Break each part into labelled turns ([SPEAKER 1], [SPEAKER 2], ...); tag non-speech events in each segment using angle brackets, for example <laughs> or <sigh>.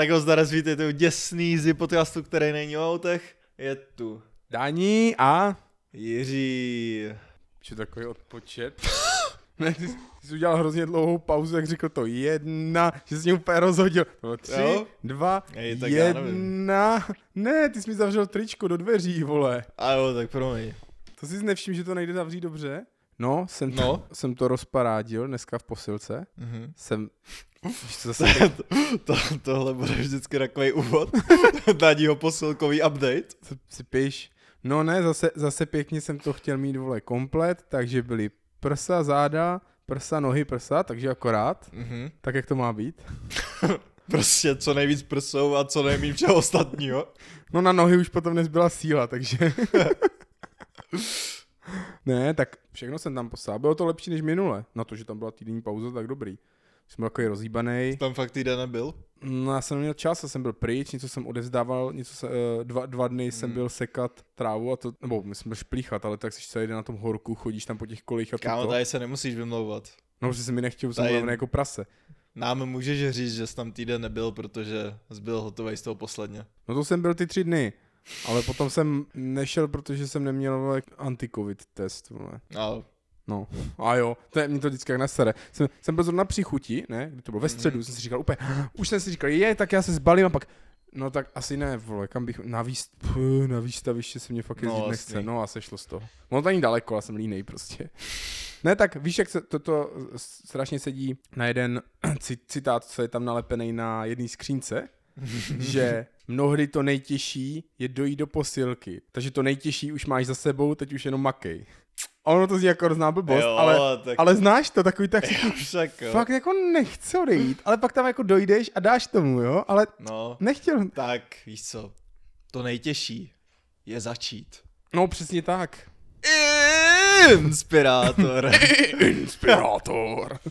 [SPEAKER 1] Tak ho zdarec vítejte u děsný z podcastu, který není o autech. Je tu
[SPEAKER 2] Daní a...
[SPEAKER 1] Jiří.
[SPEAKER 2] Čo takový odpočet? <laughs> ne, ty, ty jsi udělal hrozně dlouhou pauzu, jak řekl to jedna, že jsi mě úplně rozhodil. To bylo tři,
[SPEAKER 1] Jo?
[SPEAKER 2] dva,
[SPEAKER 1] Ej, tak já nevím.
[SPEAKER 2] jedna. Ne, ty jsi mi zavřel tričko do dveří, vole.
[SPEAKER 1] A jo, tak promiň.
[SPEAKER 2] To jsi nevšiml, že to nejde zavřít dobře? No, jsem,
[SPEAKER 1] No.
[SPEAKER 2] To, jsem to rozparádil dneska v posilce.
[SPEAKER 1] Mhm.
[SPEAKER 2] Jsem... Zase
[SPEAKER 1] to, tohle bude vždycky takový úvod. <laughs> Daního posilkový update.
[SPEAKER 2] si- si píš. No ne, zase, zase pěkně jsem to chtěl mít, vole, komplet, takže byly prsa, záda, prsa, nohy, prsa, takže akorát,
[SPEAKER 1] Mhm.
[SPEAKER 2] tak jak to má být. <laughs>
[SPEAKER 1] Prostě co nejvíc prsou a co nejméně všeho ostatního.
[SPEAKER 2] No na nohy už potom nezbyla síla, takže... <laughs> ne, tak všechno jsem tam poslal. Bylo to lepší než minule. Na to, že tam byla týdenní pauza, tak dobrý. Jsem byl takový rozhýbaný.
[SPEAKER 1] Tam fakt týden nebyl.
[SPEAKER 2] No já jsem neměl čas, já jsem byl pryč, něco jsem odevzdával, něco se, eh, dva, dva dny jsem
[SPEAKER 1] Hmm.
[SPEAKER 2] byl sekat trávu a to, nebo my jsme byl šplíchat, ale tak jsi celý den na tom horku, chodíš tam po těch kolích a to,
[SPEAKER 1] Kámo, tady se nemusíš vymlouvat.
[SPEAKER 2] No, protože jsem mi nechtěl, jsem
[SPEAKER 1] Tady-
[SPEAKER 2] jako prase.
[SPEAKER 1] Nám můžeš říct, že jsi tam týden nebyl, protože jsi byl hotový z toho posledně.
[SPEAKER 2] No to jsem byl ty tři dny, ale potom jsem nešel, protože jsem neměl vole, anti-covid test. Vole.
[SPEAKER 1] A
[SPEAKER 2] No, a jo, to je, mě to vždycky jak nasere. Jsem, jsem byl zrovna při chuti, ne, kdy to bylo ve středu,
[SPEAKER 1] Mhm.
[SPEAKER 2] jsem si říkal úplně, <gasps> už jsem si říkal, je, tak já se zbalím a pak, no tak asi ne, vole, kam bych, na, výst, pů, na výstaviště se mě fakt
[SPEAKER 1] No,
[SPEAKER 2] jezdit
[SPEAKER 1] jasný.
[SPEAKER 2] nechce, no a sešlo z toho. Ono to ani daleko, já jsem línej prostě. <laughs> Ne, tak víš, jak se toto strašně sedí na jeden <clears throat> ci- citát, co je tam nalepený na jedné skřínce, <laughs> že mnohdy to nejtěžší je dojít do posilky. Takže to nejtěžší už máš za sebou, teď už jenom makej. Ono to zní jako hrozná blbost,
[SPEAKER 1] jo,
[SPEAKER 2] ale,
[SPEAKER 1] tak...
[SPEAKER 2] ale znáš to, takový <laughs> tak si ti
[SPEAKER 1] však jo.
[SPEAKER 2] fakt jako nechce odejít, ale pak tam jako dojdeš a dáš tomu, jo, ale
[SPEAKER 1] No,
[SPEAKER 2] nechtěl.
[SPEAKER 1] tak víš co, to nejtěžší je začít.
[SPEAKER 2] No přesně tak.
[SPEAKER 1] Inspirátor. <laughs>
[SPEAKER 2] Inspirátor. <laughs>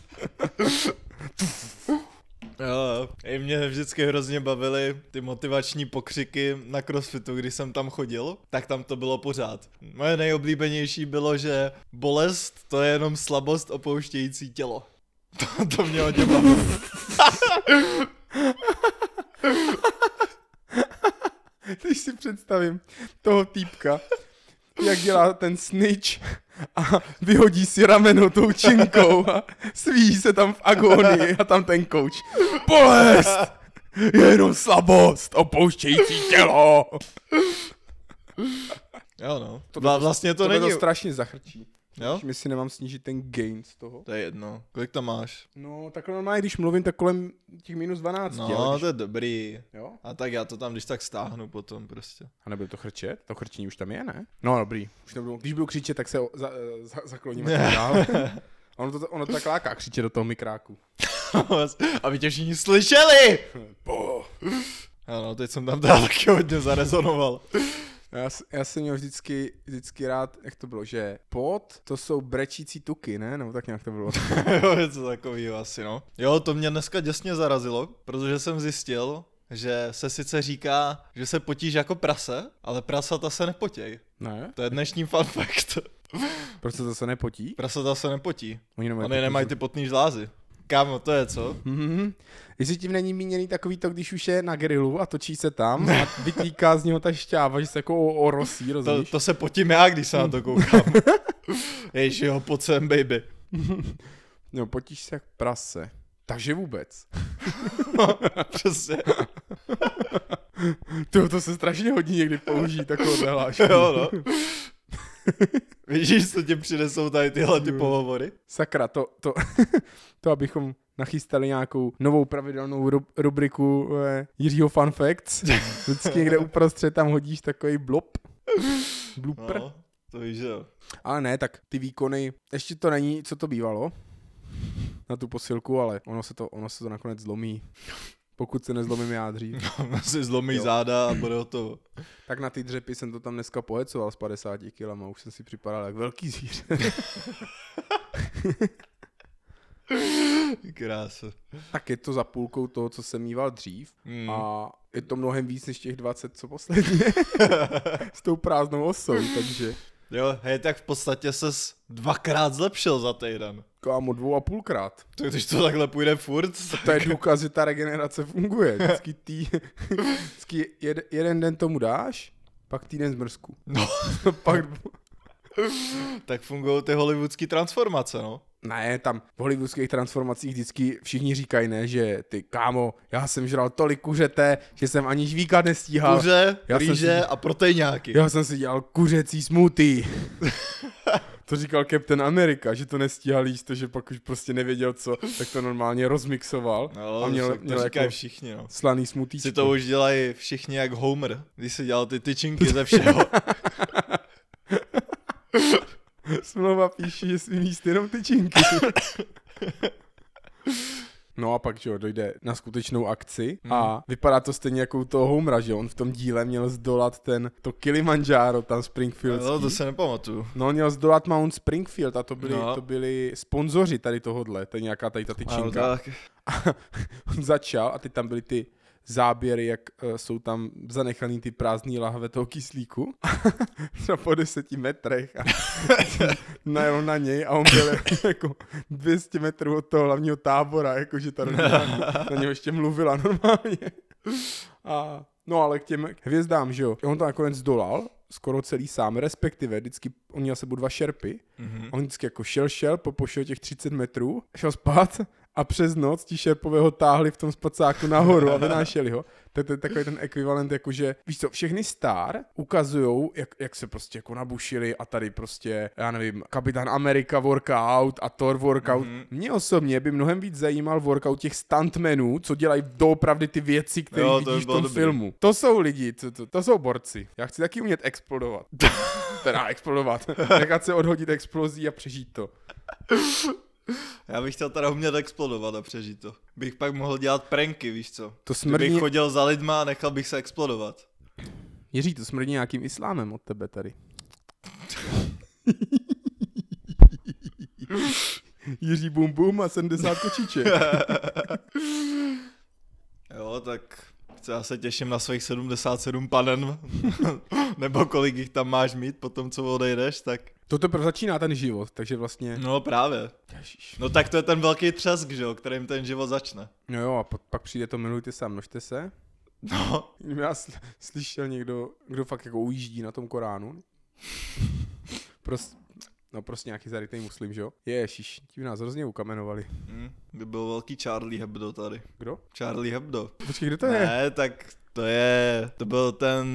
[SPEAKER 1] i mě vždycky hrozně bavily ty motivační pokřiky na crossfitu, když jsem tam chodil, tak tam to bylo pořád. Moje nejoblíbenější bylo, že bolest to je jenom slabost opouštějící tělo. <laughs> To, to mě hodně bavilo. <laughs>
[SPEAKER 2] Teď si představím toho týpka, jak dělá ten snitch a vyhodí si rameno tou činkou a svíjí se tam v agonii a tam ten coach. Bolest! Je jenom slabost, opouštějící tělo.
[SPEAKER 1] Jo no,
[SPEAKER 2] To
[SPEAKER 1] Vla, vlastně to,
[SPEAKER 2] to
[SPEAKER 1] není...
[SPEAKER 2] to strašně zachrčí.
[SPEAKER 1] Jo?
[SPEAKER 2] My si nemám snížit ten gain z toho.
[SPEAKER 1] To je jedno. Kolik tam máš?
[SPEAKER 2] No, takhle normálně, když mluvím, tak kolem těch minus 12. ale
[SPEAKER 1] No,
[SPEAKER 2] když...
[SPEAKER 1] to je dobrý.
[SPEAKER 2] Jo?
[SPEAKER 1] A tak já to tam když tak stáhnu potom prostě.
[SPEAKER 2] A nebude to chrčet? To chrčení už tam je, ne? No, dobrý. Už nebudu, když budu křičet, tak se o, za, za, zakloním a <laughs> tak dál. <laughs> ono, to, ono to tak láká křičet do toho mikráku. <laughs>
[SPEAKER 1] Aby tě všichni slyšeli!
[SPEAKER 2] Po.
[SPEAKER 1] Ano, teď jsem tam dál taky hodně zarezonoval.
[SPEAKER 2] Já, já jsem měl vždycky, vždycky rád, jak to bylo, že pot, to jsou brečící tuky, ne? Nebo tak nějak to bylo. <laughs>
[SPEAKER 1] jo, něco takového asi, no. Jo, to mě dneska děsně zarazilo, protože jsem zjistil, že se sice říká, že se potíš jako prase, ale prasata se nepotěj.
[SPEAKER 2] ne?
[SPEAKER 1] To je dnešní fun fact.
[SPEAKER 2] Proč se to se nepotí?
[SPEAKER 1] Prasata se nepotí.
[SPEAKER 2] Oni nemají
[SPEAKER 1] Oni nemají ty potný žlázy. Kámo, to je co?
[SPEAKER 2] Mhm. Jestli tím není míněný takový to, když už je na grilu a točí se tam a vytýká z něho ta šťáva, že se jako o- orosí,
[SPEAKER 1] To,
[SPEAKER 2] rozumíš?
[SPEAKER 1] to se potím já, když se na to koukám. <laughs> Ježiš, jo, pojď sem, baby. <laughs>
[SPEAKER 2] No, potíš se jak prase. Takže vůbec. <laughs>
[SPEAKER 1] Přesně.
[SPEAKER 2] To, to se strašně hodí někdy použít, takovou hlášku.
[SPEAKER 1] Jo, no. <laughs> Víš, co ti přinesou tady tyhle ty pohovory?
[SPEAKER 2] Sakra, to, to, <laughs> to abychom nachystali nějakou novou pravidelnou ru- rubriku eh, Jiřího Fun Facts. <laughs> Vždycky někde uprostřed tam hodíš takový blob. Blooper. No.
[SPEAKER 1] To víš, jo.
[SPEAKER 2] Ale ne, tak ty výkony, ještě to není, co to bývalo na tu posilku, ale ono se to, ono se to nakonec zlomí. Pokud se nezlomím já dřív. <laughs>
[SPEAKER 1] si zlomí
[SPEAKER 2] Jo.
[SPEAKER 1] záda a bude hotovo.
[SPEAKER 2] Tak na ty dřepy jsem to tam dneska pohecoval s 50 kilama, už jsem si připadal jak velký zvíře. <laughs>
[SPEAKER 1] Krása.
[SPEAKER 2] tak je to za půlkou toho, co jsem mýval dřív.
[SPEAKER 1] Mm.
[SPEAKER 2] A je to mnohem víc než těch 20, co posledně. <laughs> S tou prázdnou osou, takže
[SPEAKER 1] Jo, hej, tak v podstatě ses dvakrát zlepšil za týden.
[SPEAKER 2] Kámo, dvou a půlkrát.
[SPEAKER 1] Tak když to takhle půjde furt,
[SPEAKER 2] To je důkaz, že ta regenerace funguje. <laughs> Vždycky, tý, vždycky jed, jeden den tomu dáš, pak týden zmrzku.
[SPEAKER 1] No. <laughs>
[SPEAKER 2] pak,
[SPEAKER 1] tak fungují ty hollywoodské transformace, no.
[SPEAKER 2] Ne, tam v hollywoodských transformacích vždycky všichni říkají, ne, že ty kámo, já jsem žral tolik kuřete, že jsem ani žvíkat nestíhal.
[SPEAKER 1] Kuře,
[SPEAKER 2] já jsem
[SPEAKER 1] rýže
[SPEAKER 2] si-
[SPEAKER 1] a protejňáky.
[SPEAKER 2] Já jsem si dělal kuřecí smoothie. <laughs> to říkal Captain America, že to nestíhal jíst, to, že pak už prostě nevěděl co, tak to normálně rozmixoval
[SPEAKER 1] No,
[SPEAKER 2] a měl,
[SPEAKER 1] to
[SPEAKER 2] měl
[SPEAKER 1] říkají
[SPEAKER 2] jako
[SPEAKER 1] všichni, no.
[SPEAKER 2] slaný smoothie.
[SPEAKER 1] Si to už dělají všichni jak Homer, když si dělal ty tyčinky ze <laughs> všeho. <laughs>
[SPEAKER 2] Smlouva píše, že smí jíst jenom tyčinky. No a pak, že jo, dojde na skutečnou akci a vypadá to stejně jako u toho Homera, že on v tom díle měl zdolat ten, to Kilimanjaro tam Springfield.
[SPEAKER 1] no, to se nepamatuju.
[SPEAKER 2] No, on měl zdolat Mount Springfield a to byli,
[SPEAKER 1] No.
[SPEAKER 2] to byli sponzoři tady tohodle, to je nějaká tady ta tyčinka.
[SPEAKER 1] tak. <laughs>
[SPEAKER 2] on začal a teď tam byly ty záběry, jak uh, jsou tam zanechaný ty prázdné lahve toho kyslíku. <laughs> Třeba po deseti metrech. A <laughs> najel na něj a on byl <laughs> jako 200 metrů od toho hlavního tábora, jakože ta rodina na něho ještě mluvila normálně. A, no ale k těm hvězdám, že jo, on to nakonec zdolal, skoro celý sám, respektive vždycky on měl sebou dva šerpy,
[SPEAKER 1] Mhm.
[SPEAKER 2] On vždycky jako šel, šel, popošel těch 30 metrů, šel spát a přes noc ti šerpové ho táhli v tom spacáku nahoru a vynášeli ho. To, to je takový ten ekvivalent, jakože, víš co, všechny star ukazujou, jak, jak se prostě jako nabušili a tady prostě, já nevím, Kapitán Amerika workout a Thor workout.
[SPEAKER 1] Mhm.
[SPEAKER 2] Mm-hmm. Mě osobně by mnohem víc zajímal workout těch stuntmenů, co dělají doopravdy ty věci, které vidíš v tom
[SPEAKER 1] dobrý.
[SPEAKER 2] filmu. To jsou lidi, to, to, to jsou borci. Já chci taky umět explodovat. <laughs> teda explodovat. <laughs> Nechat se odhodit explozí a přežít to. <laughs>
[SPEAKER 1] Já bych chtěl teda umět explodovat a přežít to. Bych pak mohl dělat pranky, víš co.
[SPEAKER 2] To
[SPEAKER 1] Kdybych
[SPEAKER 2] smrdí,
[SPEAKER 1] chodil za lidma a nechal bych se explodovat.
[SPEAKER 2] Jiří, to smrdí nějakým islámem od tebe tady. <laughs> Jiří Bum Bum a 70 kočiček. <laughs>
[SPEAKER 1] Jo, tak já se těším na svých 77 panen, nebo kolik jich tam máš mít po tom, co odejdeš, tak
[SPEAKER 2] To teprve začíná ten život, takže vlastně...
[SPEAKER 1] no právě.
[SPEAKER 2] Ježiš.
[SPEAKER 1] No tak to je ten velký třesk, že jo, kterým ten život začne.
[SPEAKER 2] No jo, a pak, přijde to milujte se a množte se.
[SPEAKER 1] No,
[SPEAKER 2] Já sl- slyšel někdo, kdo fakt jako ujíždí na tom Koránu. Prost, no prostě nějaký zarytej muslim, že jo? Ježiš, ti by nás hrozně ukamenovali.
[SPEAKER 1] hm, by byl velký Charlie Hebdo tady.
[SPEAKER 2] Kdo?
[SPEAKER 1] Charlie Hebdo.
[SPEAKER 2] Počkej, kdo to je?
[SPEAKER 1] Ne, tak to je, to byl ten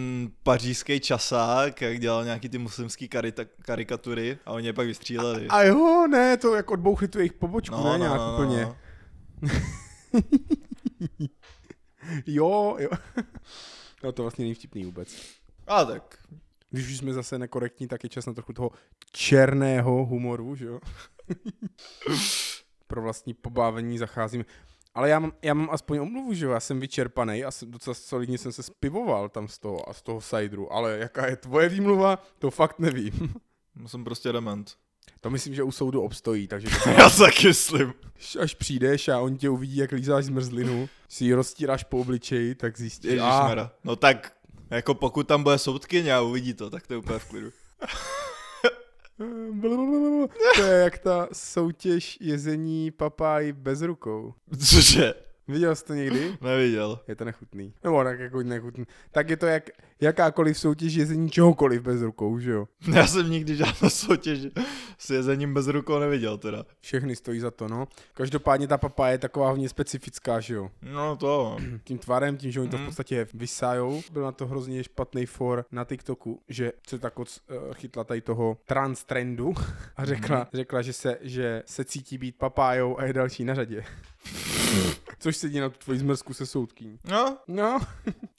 [SPEAKER 1] pařížský časák, jak dělal nějaký ty muslimský karita, karikatury a oni je pak vystříleli.
[SPEAKER 2] A jo, ne, to jako odbouchli tu jejich pobočku, ne, nějak úplně. <laughs> Jo, jo. <laughs> No to vlastně není vtipný vůbec.
[SPEAKER 1] A tak,
[SPEAKER 2] Když už jsme zase nekorektní, tak je čas na trochu toho černého humoru, že jo? <laughs> Pro vlastní pobávení zacházíme. Ale já mám, já mám aspoň omluvu, že jo? Já jsem vyčerpaný a jsem, docela solidně jsem se spivoval tam z toho a z toho sajdru. Ale jaká je tvoje výmluva, to fakt nevím. <laughs>
[SPEAKER 1] no jsem prostě dement.
[SPEAKER 2] To myslím, že u soudu obstojí, takže <laughs>
[SPEAKER 1] Já se taky myslím.
[SPEAKER 2] až přijdeš a oni tě uvidí, jak lízáš zmrzlinu, si ji roztíráš po obličeji, tak zjistí, a
[SPEAKER 1] Ježišmera. No tak, jako pokud tam bude soudkyně a uvidí to, tak to je úplně v klidu. <laughs>
[SPEAKER 2] To je jak ta soutěž jezení papáj bez rukou.
[SPEAKER 1] Cože?
[SPEAKER 2] Viděl jsi to někdy? <laughs>
[SPEAKER 1] Neviděl.
[SPEAKER 2] Je to nechutný. Nebo tak jako nechutný. Tak je to jak jakákoliv soutěž jezení čehokoliv bez rukou, že jo? <laughs>
[SPEAKER 1] Já jsem nikdy žádnou soutěž s jezením bez rukou neviděl teda.
[SPEAKER 2] Všechny stojí za to, no. Každopádně ta papá je taková hodně specifická, že jo?
[SPEAKER 1] No to. <clears throat>
[SPEAKER 2] Tím tvarem, tím, že oni to v
[SPEAKER 1] Mm.
[SPEAKER 2] podstatě vysájou. Byl na to hrozně špatný for na TikToku, že se tak uh, chytla tady toho trans trendu <laughs> a řekla, řekla že, se, že se cítí být papájou a je další na řadě. Což sedí na tu tvoji zmrzku se soudkyní.
[SPEAKER 1] No,
[SPEAKER 2] No,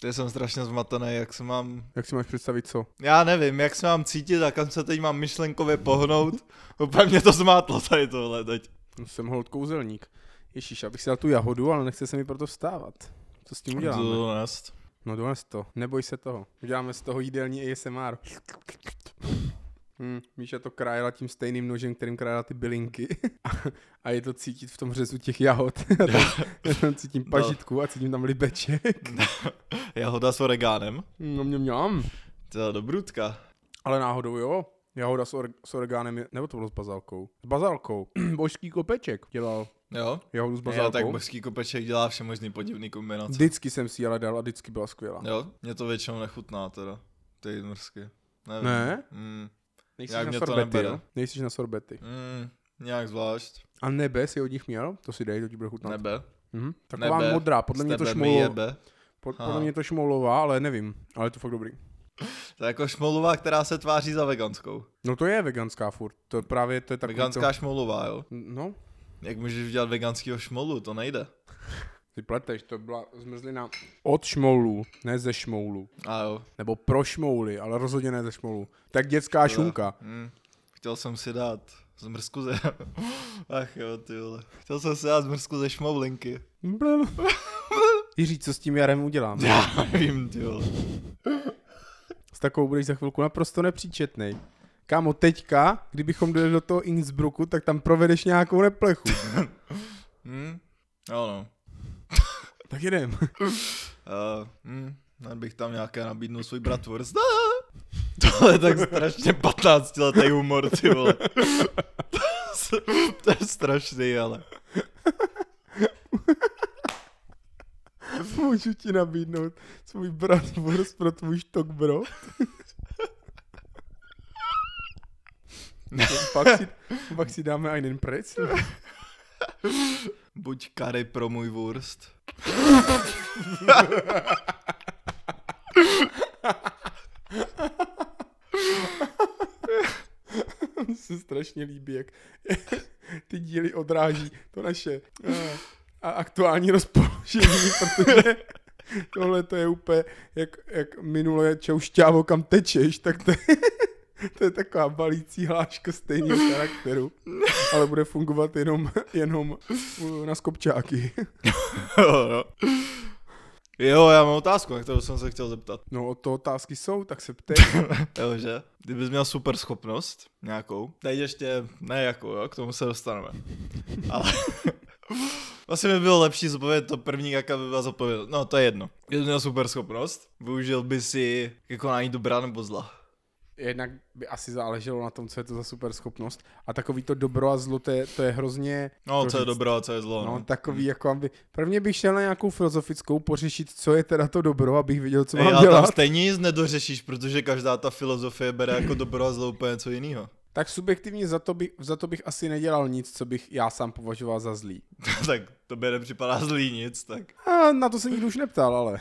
[SPEAKER 1] teď jsem strašně zmatený, jak se mám...
[SPEAKER 2] jak si máš představit co?
[SPEAKER 1] Já nevím, jak se mám cítit a kam se teď mám myšlenkově pohnout. Úplně mě to zmátlo tady tohle teď.
[SPEAKER 2] No, jsem hold kouzelník. Ježíš, abych si dal tu jahodu, ale nechce se mi proto vstávat. Co s tím uděláme?
[SPEAKER 1] To nést.
[SPEAKER 2] No dones to, neboj se toho. Uděláme z toho jídelní ASMR. Hmm, Míša to krájela tím stejným nožem, kterým krájela ty bylinky. <laughs> A, a je to cítit v tom řezu těch jahod. <laughs> Já tam, já tam cítím pažitku a cítím tam libeček. <laughs>
[SPEAKER 1] Jahoda s oregánem.
[SPEAKER 2] No mě mňam.
[SPEAKER 1] To je dobrůdka.
[SPEAKER 2] Ale náhodou jo. Jahoda s, or- s orgánem, je, nebo to bylo s bazálkou? S bazálkou. <clears throat> Božský kopeček dělal
[SPEAKER 1] Jo?
[SPEAKER 2] jahodu s
[SPEAKER 1] Já,
[SPEAKER 2] bazálkou.
[SPEAKER 1] tak božský kopeček dělá vše možný podivný kombinace.
[SPEAKER 2] Vždycky jsem si ale dal a vždycky byla skvělá.
[SPEAKER 1] Jo? Mě to většinou nechutná teda. Ty jizmorsky. Nevím.
[SPEAKER 2] Ne?
[SPEAKER 1] Mm,
[SPEAKER 2] Nejsi na sorbety, jo? Nejsi na sorbety.
[SPEAKER 1] mm, nějak zvlášť.
[SPEAKER 2] A nebe si od nich měl? To si dej, to ti bude chutnat.
[SPEAKER 1] Nebe.
[SPEAKER 2] Mhm. Taková
[SPEAKER 1] Nebe.
[SPEAKER 2] modrá, podle mě to šmoulo,
[SPEAKER 1] jebe.
[SPEAKER 2] pod, podle mě to šmoulová, ale nevím. Ale je to fakt dobrý.
[SPEAKER 1] To je jako šmoulová, která se tváří za veganskou.
[SPEAKER 2] No to je veganská furt. To je právě, to je takový
[SPEAKER 1] Veganská
[SPEAKER 2] to...
[SPEAKER 1] šmoulová, jo?
[SPEAKER 2] No,
[SPEAKER 1] Jak můžeš udělat veganského šmolu, to nejde.
[SPEAKER 2] Ty pleteš, to byla zmrzlina od šmoulů, ne ze šmoulů.
[SPEAKER 1] A jo.
[SPEAKER 2] Nebo pro šmouly, ale rozhodně ne ze šmoulů. Tak dětská šunka.
[SPEAKER 1] Mm, chtěl jsem si dát zmrzku ze... <laughs> Ach jo, ty vole. Chtěl jsem si dát zmrzku ze šmoulinky. <laughs>
[SPEAKER 2] Jiří, co s tím jarem udělám?
[SPEAKER 1] Já nevím, ty vole.
[SPEAKER 2] S takovou budeš za chvilku naprosto nepříčetnej. Kámo, teďka, kdybychom dojeli do toho Innsbrucku, tak tam provedeš nějakou neplechu. <laughs>
[SPEAKER 1] Hm? Jo no.
[SPEAKER 2] Tak jedem. <laughs>
[SPEAKER 1] Uh, hm, bych tam nějaké nabídnul svůj bratwurst. <laughs> To je tak strašně 15 letý humor, ty vole. to je strašný, ale.
[SPEAKER 2] Můžu ti nabídnout svůj bratwurst pro tvůj štok, bro. <laughs> pak, si, pak si dáme einen prec.
[SPEAKER 1] Buď kary pro můj wurst.
[SPEAKER 2] Mně se strašně líbí, jak ty díly odráží to naše eh, a aktuální rozpoložení, protože tohle to je úplně, jak, jak minule čau šťávo, kam tečeš, tak to je, to je taková balící hláška stejného charakteru, ale bude fungovat jenom, jenom uh, na skopčáky.
[SPEAKER 1] jo, <laughs> no. jo, já mám otázku, na kterou jsem se chtěl zeptat.
[SPEAKER 2] No o to otázky jsou, tak se ptej. <laughs>
[SPEAKER 1] Jo, že? Kdybys měl super schopnost nějakou, teď ještě ne jakou, jo, k tomu se dostaneme. <laughs> Ale vlastně by bylo lepší zodpovědět to první, jaká by byla zodpovědět. No, to je jedno. Kdybys měl super schopnost, využil by si jako dobrá nebo zla.
[SPEAKER 2] Jednak by asi záleželo na tom, co je to za super schopnost. A takový to dobro a zlo, to je, to je hrozně...
[SPEAKER 1] No,
[SPEAKER 2] to
[SPEAKER 1] co je dobro a co je zlo,
[SPEAKER 2] No,
[SPEAKER 1] no.
[SPEAKER 2] takový jako aby... Prvně bych šel na nějakou filozofickou pořešit, co je teda to dobro, abych věděl, co
[SPEAKER 1] Ej,
[SPEAKER 2] mám
[SPEAKER 1] tam
[SPEAKER 2] dělat.
[SPEAKER 1] stejně nic nedořešíš, protože každá ta filozofie bere jako dobro a zlo úplně něco jiného.
[SPEAKER 2] Tak subjektivně za to, bych, za to bych asi nedělal nic, co bych já sám považoval za zlý. <laughs>
[SPEAKER 1] tak to by nepřipadá zlý nic, tak.
[SPEAKER 2] A na to se nikdo už neptal, ale...